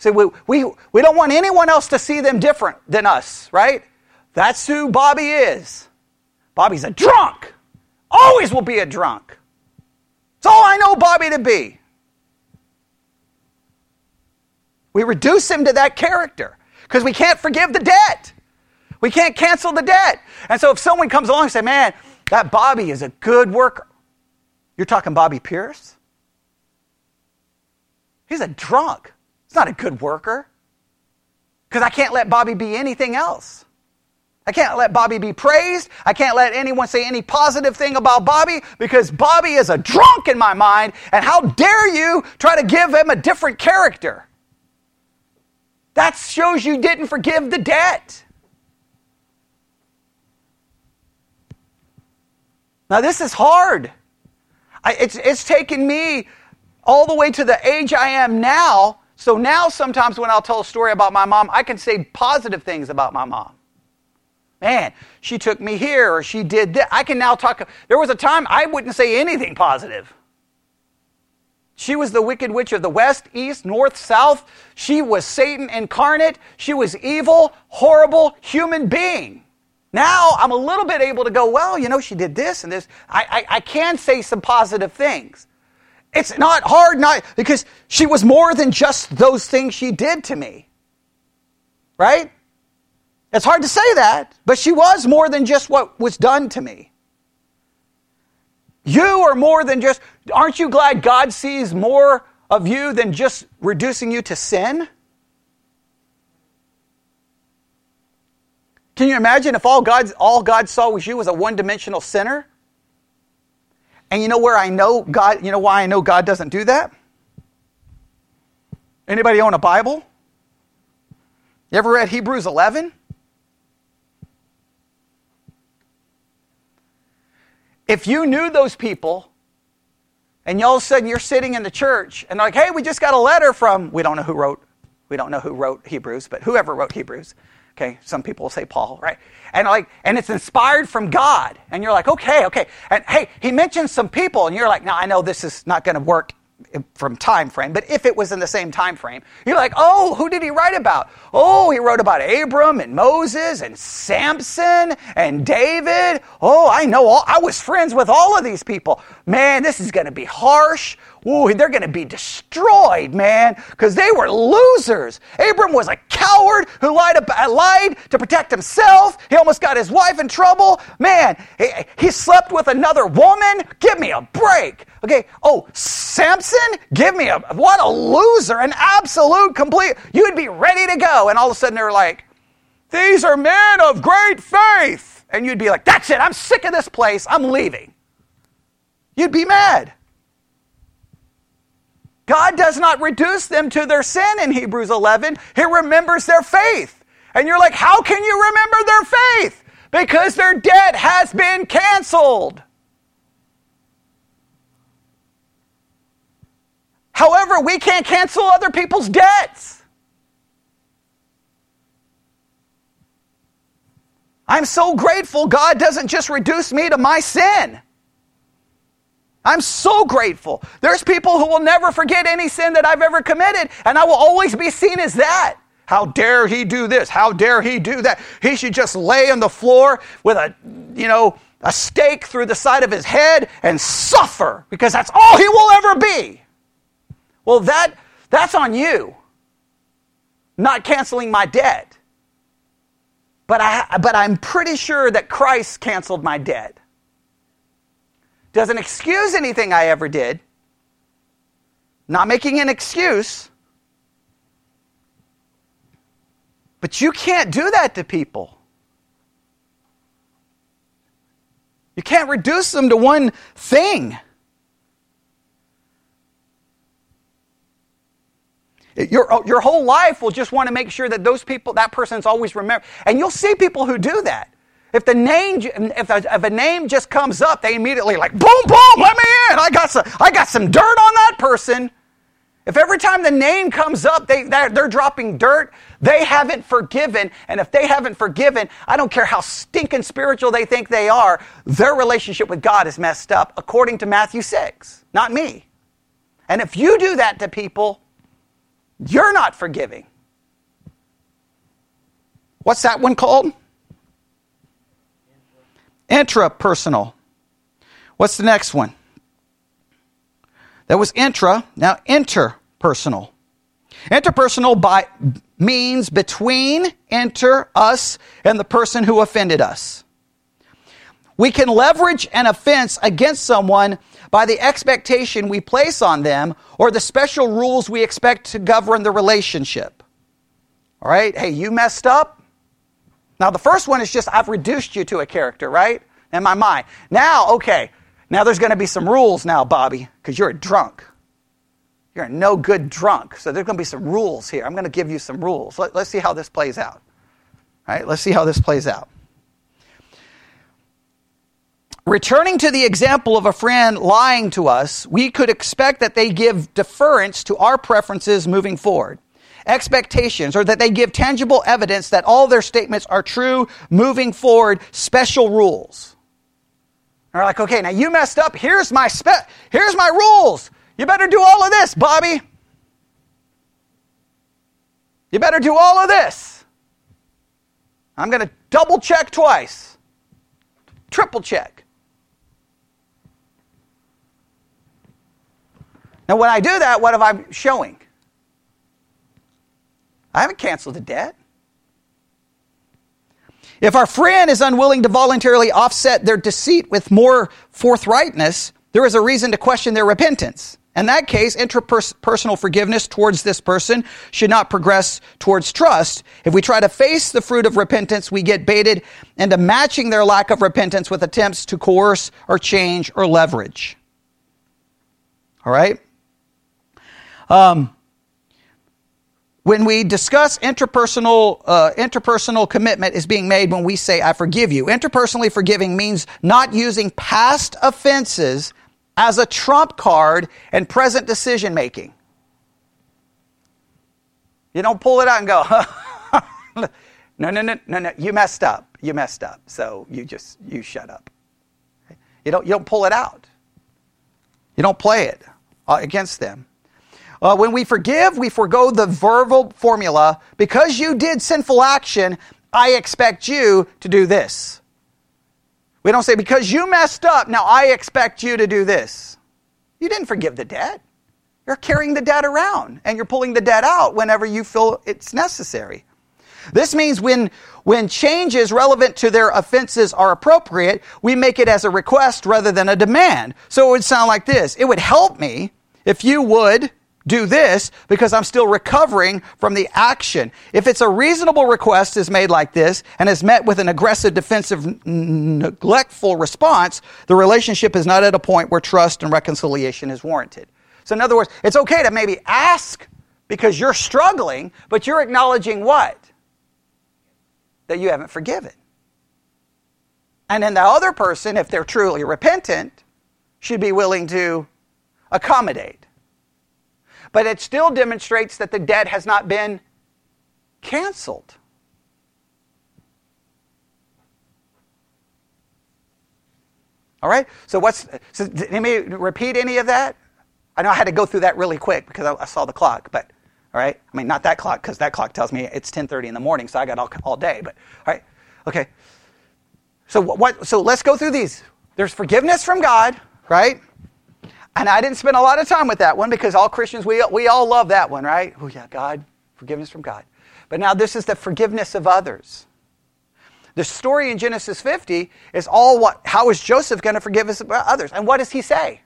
See, we, we, we don't want anyone else to see them different than us, right? That's who Bobby is. Bobby's a drunk. Always will be a drunk. It's all I know Bobby to be. We reduce him to that character because we can't forgive the debt. We can't cancel the debt. And so if someone comes along and say, man, that Bobby is a good worker. You're talking Bobby Pierce? He's a drunk. He's not a good worker. Because I can't let Bobby be anything else. I can't let Bobby be praised. I can't let anyone say any positive thing about Bobby because Bobby is a drunk in my mind. And how dare you try to give him a different character? That shows you didn't forgive the debt. Now, this is hard. I, it's, it's taken me all the way to the age I am now so now sometimes when I'll tell a story about my mom, I can say positive things about my mom. Man, she took me here or she did that. I can now talk. There was a time I wouldn't say anything positive. She was the wicked witch of the west, east, north, south. She was Satan incarnate. She was evil, horrible human being. Now I'm a little bit able to go, well, you know, she did this and this. I, I, I can say some positive things. It's not hard, not because she was more than just those things she did to me. Right? It's hard to say that, but she was more than just what was done to me. You are more than just, aren't you glad God sees more of you than just reducing you to sin? Can you imagine if all God, all God saw was you as a one dimensional sinner? And you know where I know God, you know why I know God doesn't do that? Anybody own a Bible? You ever read Hebrews 11? If you knew those people, and all of a sudden you're sitting in the church and like, hey, we just got a letter from, we don't know who wrote, we don't know who wrote Hebrews, but whoever wrote Hebrews. Okay, some people will say Paul, right? And like, and it's inspired from God. And you're like, okay, okay. And hey, he mentions some people, and you're like, now I know this is not going to work from time frame, but if it was in the same time frame, you're like, oh, who did he write about? Oh, he wrote about Abram and Moses and Samson and David. Oh, I know all, I was friends with all of these people. Man, this is going to be harsh. Ooh, they're going to be destroyed, man, because they were losers. Abram was a coward who lied, about, uh, lied to protect himself. He almost got his wife in trouble. Man, he, he slept with another woman. Give me a break. Okay. Oh, Samson, give me a what a loser, an absolute complete. You'd be ready to go, and all of a sudden they're like, "These are men of great faith," and you'd be like, "That's it. I'm sick of this place. I'm leaving." You'd be mad. God does not reduce them to their sin in Hebrews 11. He remembers their faith. And you're like, how can you remember their faith? Because their debt has been canceled. However, we can't cancel other people's debts. I'm so grateful God doesn't just reduce me to my sin. I'm so grateful. There's people who will never forget any sin that I've ever committed, and I will always be seen as that. How dare he do this? How dare he do that? He should just lay on the floor with a, you know, a stake through the side of his head and suffer because that's all he will ever be. Well, that that's on you. Not canceling my debt. But I but I'm pretty sure that Christ canceled my debt doesn't excuse anything I ever did. Not making an excuse. But you can't do that to people. You can't reduce them to one thing. Your, your whole life will just want to make sure that those people, that person's always remembered. And you'll see people who do that. If the name, if a, if a name just comes up, they immediately like, boom, boom, let me in. I got some, I got some dirt on that person. If every time the name comes up, they, they're, they're dropping dirt, they haven't forgiven. And if they haven't forgiven, I don't care how stinking spiritual they think they are, their relationship with God is messed up, according to Matthew 6, not me. And if you do that to people, you're not forgiving. What's that one called? Intrapersonal. What's the next one? That was intra, now interpersonal. Interpersonal by means between enter us and the person who offended us. We can leverage an offense against someone by the expectation we place on them or the special rules we expect to govern the relationship. All right? Hey, you messed up. Now, the first one is just I've reduced you to a character, right? In my mind. Now, okay, now there's going to be some rules now, Bobby, because you're a drunk. You're a no good drunk. So there's going to be some rules here. I'm going to give you some rules. Let, us see how this plays out. All right, let's see how this plays out. Returning to the example of a friend lying to us, we could expect that they give deference to our preferences moving forward expectations or that they give tangible evidence that all their statements are true moving forward, special rules. They're like, okay, now you messed up. Here's my spe- here's my rules. You better do all of this, Bobby. You better do all of this. I'm going to double check twice, triple check. Now, when I do that, what am I showing? I haven't canceled the debt. If our friend is unwilling to voluntarily offset their deceit with more forthrightness, there is a reason to question their repentance. In that case, interpersonal forgiveness towards this person should not progress towards trust. If we try to face the fruit of repentance, we get baited into matching their lack of repentance with attempts to coerce or change or leverage. All right? Um, when we discuss interpersonal, uh, interpersonal commitment is being made when we say, I forgive you. Interpersonally forgiving means not using past offenses as a trump card in present decision making. You don't pull it out and go, *laughs* no, no, no, no, no, you messed up. You messed up. So you just, you shut up. You don't, you don't pull it out. You don't play it. uh, against them. Uh, when we forgive, we forego the verbal formula. Because you did sinful action, I expect you to do this. We don't say, because you messed up, now I expect you to do this. You didn't forgive the debt. You're carrying the debt around and you're pulling the debt out whenever you feel it's necessary. This means when, when changes relevant to their offenses are appropriate, we make it as a request rather than a demand. So it would sound like this It would help me if you would do this because I'm still recovering from the action. If it's a reasonable request is made like this and is met with an aggressive, defensive, neglectful response, the relationship is not at a point where trust and reconciliation is warranted. So in other words, it's okay to maybe ask because you're struggling, but you're acknowledging what? That you haven't forgiven. And then the other person, if they're truly repentant, should be willing to accommodate but it still demonstrates that the debt has not been canceled. All right? So what's so let me repeat any of that? I know I had to go through that really quick because I, I saw the clock, but all right? I mean not that clock because that clock tells me it's 10:30 in the morning, so I got all, all day, but all right. Okay. So what so let's go through these. There's forgiveness from God, right? And I didn't spend a lot of time with that one because all Christians, we, we all love that one, right? Oh, yeah, God, forgiveness from God. But now this is the forgiveness of others. The story in Genesis 50 is all what, how is Joseph going to forgive his others? And what does he say?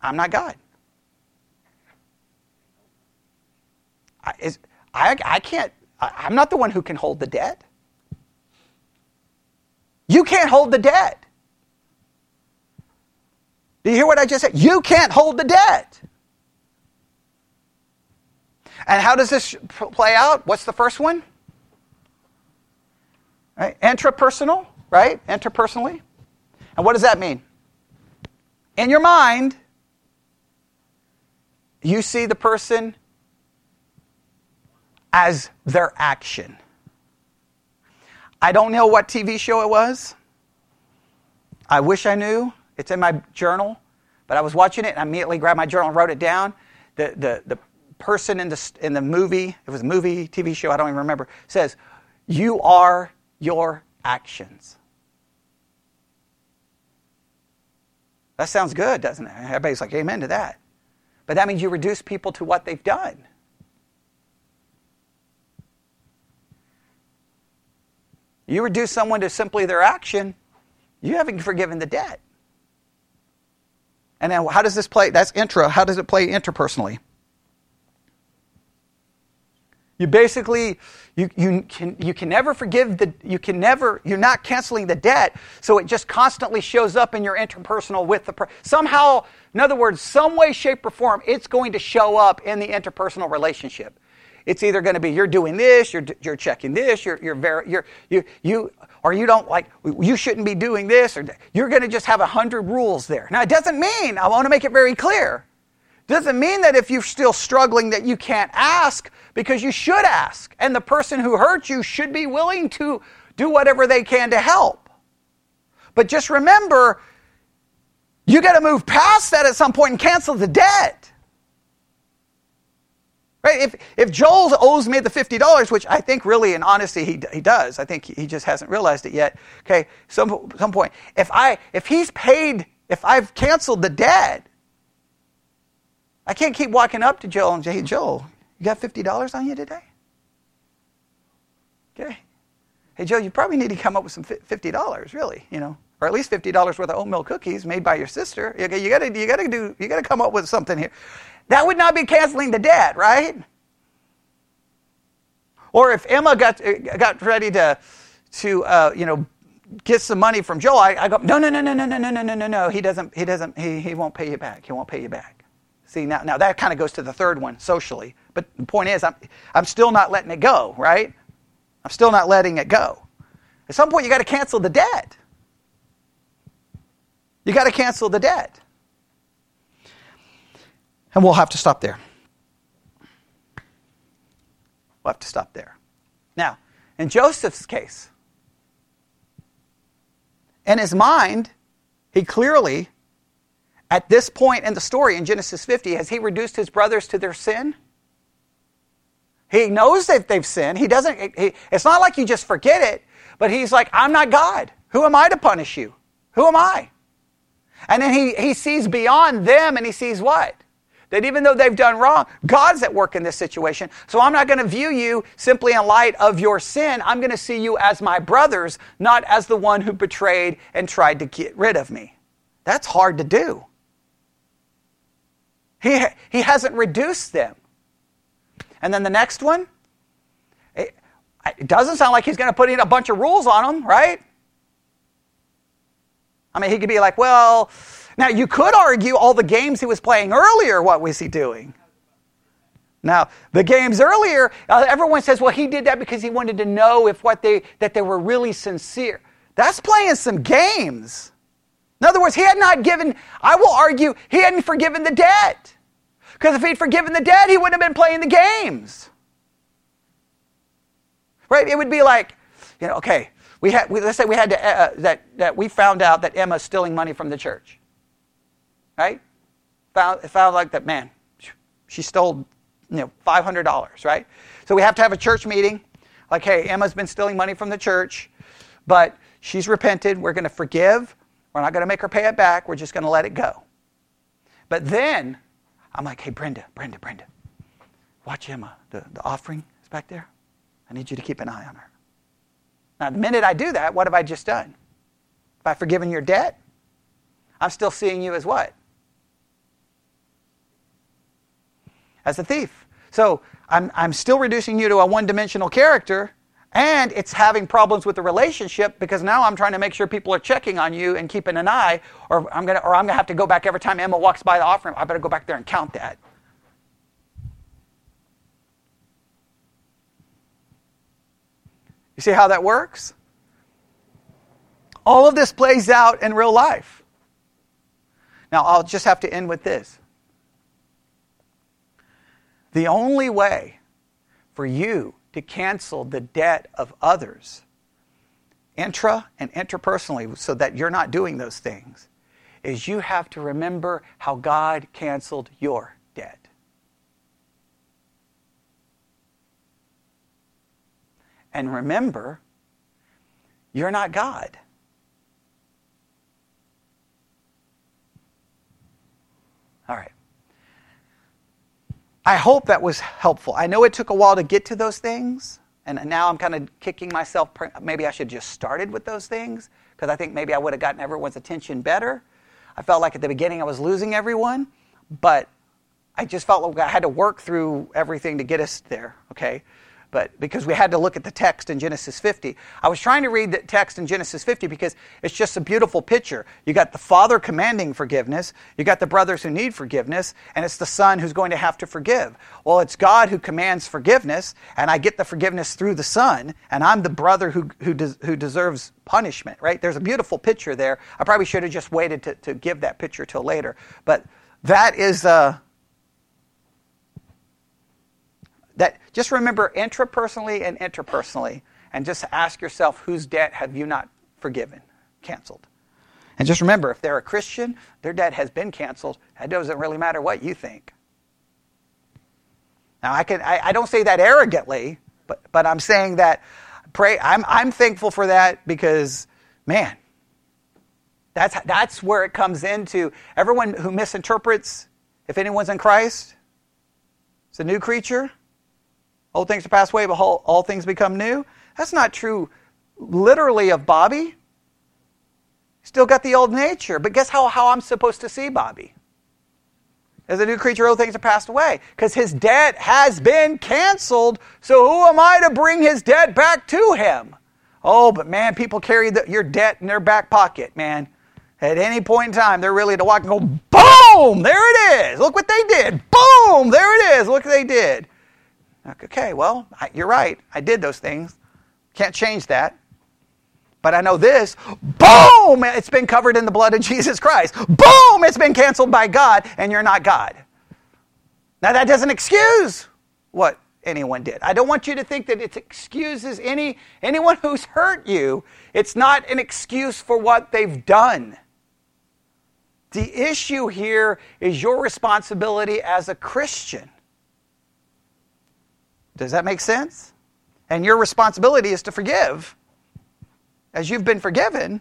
I'm not God. I, is, I, I can't, I, I'm not the one who can hold the debt. You can't hold the debt. Do you hear what I just said? You can't hold the debt. And how does this play out? What's the first one? Right? Intrapersonal, right? Interpersonally. And what does that mean? In your mind, you see the person as their action. I don't know what TV show it was. I wish I knew. It's in my journal, but I was watching it and I immediately grabbed my journal and wrote it down. The, the, the person in the, in the movie, it was a movie, TV show, I don't even remember, says, You are your actions. That sounds good, doesn't it? Everybody's like, Amen to that. But that means you reduce people to what they've done. You reduce someone to simply their action, you haven't forgiven the debt. And now, how does this play? That's intra. How does it play interpersonally? You basically, you, you, can, you can never forgive the, you can never, you're not canceling the debt, so it just constantly shows up in your interpersonal with the, somehow, in other words, some way, shape, or form, it's going to show up in the interpersonal relationship. It's either going to be you're doing this, you're, you're checking this, you're, you're, very, you're, you, you, or you don't like, you shouldn't be doing this, or you're going to just have a hundred rules there. Now, it doesn't mean, I want to make it very clear, doesn't mean that if you're still struggling that you can't ask, because you should ask. And the person who hurt you should be willing to do whatever they can to help. But just remember, you got to move past that at some point and cancel the debt. Right? If, if Joel owes me the $50, which I think really in honesty he, he does, I think he just hasn't realized it yet. Okay, some, some point. If, I, if he's paid, if I've canceled the debt, I can't keep walking up to Joel and say, hey, Joel, you got $50 on you today? Okay. Hey, Joe, you probably need to come up with some $50, really, you know, or at least $50 worth of oatmeal cookies made by your sister. Okay, you gotta, you gotta do, you gotta come up with something here. That would not be canceling the debt, right? Or if Emma got, got ready to, to uh, you know, get some money from Joel, I, I go, no, no, no, no, no, no, no, no, no, no, no. He doesn't, he doesn't, he, he won't pay you back. He won't pay you back. See, now, now that kind of goes to the third one, socially. But the point is, I'm, I'm still not letting it go, right? I'm still not letting it go. At some point, you got to cancel the debt. You got to cancel the debt. And we'll have to stop there. We'll have to stop there. Now, in Joseph's case, in his mind, he clearly at this point in the story in Genesis 50, has he reduced his brothers to their sin? He knows that they've sinned. He doesn't, he, it's not like you just forget it, but he's like, I'm not God. Who am I to punish you? Who am I? And then he, he sees beyond them and he sees what? That even though they've done wrong, God's at work in this situation. So I'm not going to view you simply in light of your sin. I'm going to see you as my brothers, not as the one who betrayed and tried to get rid of me. That's hard to do. He, he hasn't reduced them. And then the next one, it, it doesn't sound like he's going to put in a bunch of rules on them, right? I mean, he could be like, well, now you could argue all the games he was playing earlier, what was he doing? Now, the games earlier, uh, everyone says, well, he did that because he wanted to know if what they, that they were really sincere. That's playing some games. In other words, he had not given, I will argue, he hadn't forgiven the debt. Because if he'd forgiven the debt, he wouldn't have been playing the games. Right? It would be like, you know, okay, we had, we, let's say we had to, uh, uh, that, that we found out that Emma's stealing money from the church. Right? Found, found like that, man, she stole, you know, $500, right? So we have to have a church meeting. Like, hey, Emma's been stealing money from the church, but she's repented. We're going to forgive. We're not going to make her pay it back. We're just going to let it go. But then I'm like, hey, Brenda, Brenda, Brenda, watch Emma. The, the offering is back there. I need you to keep an eye on her. Now, the minute I do that, what have I just done? By forgiving your debt, I'm still seeing you as what? As a thief. So I'm, I'm still reducing you to a one dimensional character, and it's having problems with the relationship because now I'm trying to make sure people are checking on you and keeping an eye, or I'm gonna or I'm gonna have to go back every time Emma walks by the offering. I better go back there and count that. You see how that works? All of this plays out in real life. Now, I'll just have to end with this. The only way for you to cancel the debt of others, intra and interpersonally, so that you're not doing those things, is you have to remember how God canceled your debt. And remember, you're not God. All right. I hope that was helpful. I know it took a while to get to those things, and now I'm kind of kicking myself. Maybe I should just started with those things because I think maybe I would have gotten everyone's attention better. I felt like at the beginning I was losing everyone, but I just felt like I had to work through everything to get us there. Okay, but because we had to look at the text in Genesis 50. I was trying to read the text in Genesis 50 because it's just a beautiful picture. You got the father commanding forgiveness, you got the brothers who need forgiveness, and it's the son who's going to have to forgive. Well, it's God who commands forgiveness, and I get the forgiveness through the son, and I'm the brother who, who, des- who deserves punishment, right? There's a beautiful picture there. I probably should have just waited to, to give that picture till later. But that is. Uh, that just remember intrapersonally and interpersonally, and just ask yourself whose debt have you not forgiven, canceled. And just remember, if they're a Christian, their debt has been canceled. It doesn't really matter what you think. Now, I, can, I, I don't say that arrogantly, but, but I'm saying that pray, I'm, I'm thankful for that because, man, that's, that's where it comes into. Everyone who misinterprets, if anyone's in Christ, it's a new creature. Old things are passed away, but all, all things become new. That's not true literally of Bobby. Still got the old nature. But guess how, how I'm supposed to see Bobby? As a new creature, old things are passed away. Because his debt has been canceled. So who am I to bring his debt back to him? Oh, but man, people carry the, your debt in their back pocket, man. At any point in time, they're really to walk and go, boom, there it is. Look what they did. Boom, there it is. Look what they did. Okay, well, I, you're right. I did those things. Can't change that. But I know this boom, it's been covered in the blood of *laughs* Jesus Christ. Boom, it's been canceled by God, and you're not God. Now, that doesn't excuse what anyone did. I don't want you to think that it excuses any, anyone who's hurt you. It's not an excuse for what they've done. The issue here is your responsibility as a Christian. Does that make sense? And your responsibility is to forgive as you've been forgiven,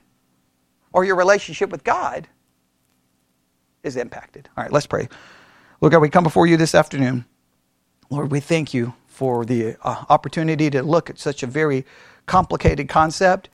or your relationship with God is impacted. All right, let's pray. Lord God, we come before you this afternoon. Lord, we thank you for the uh, opportunity to look at such a very complicated concept.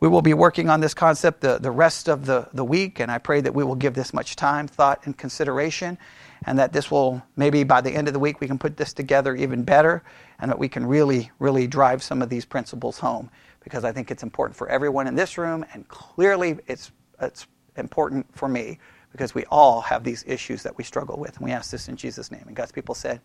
We will be working on this concept the, the rest of the, the week, and I pray that we will give this much time, thought, and consideration, and that this will, maybe by the end of the week, we can put this together even better, and that we can really, really drive some of these principles home, because I think it's important for everyone in this room, and clearly it's, it's important for me, because we all have these issues that we struggle with. And we ask this in Jesus' name. And God's people said,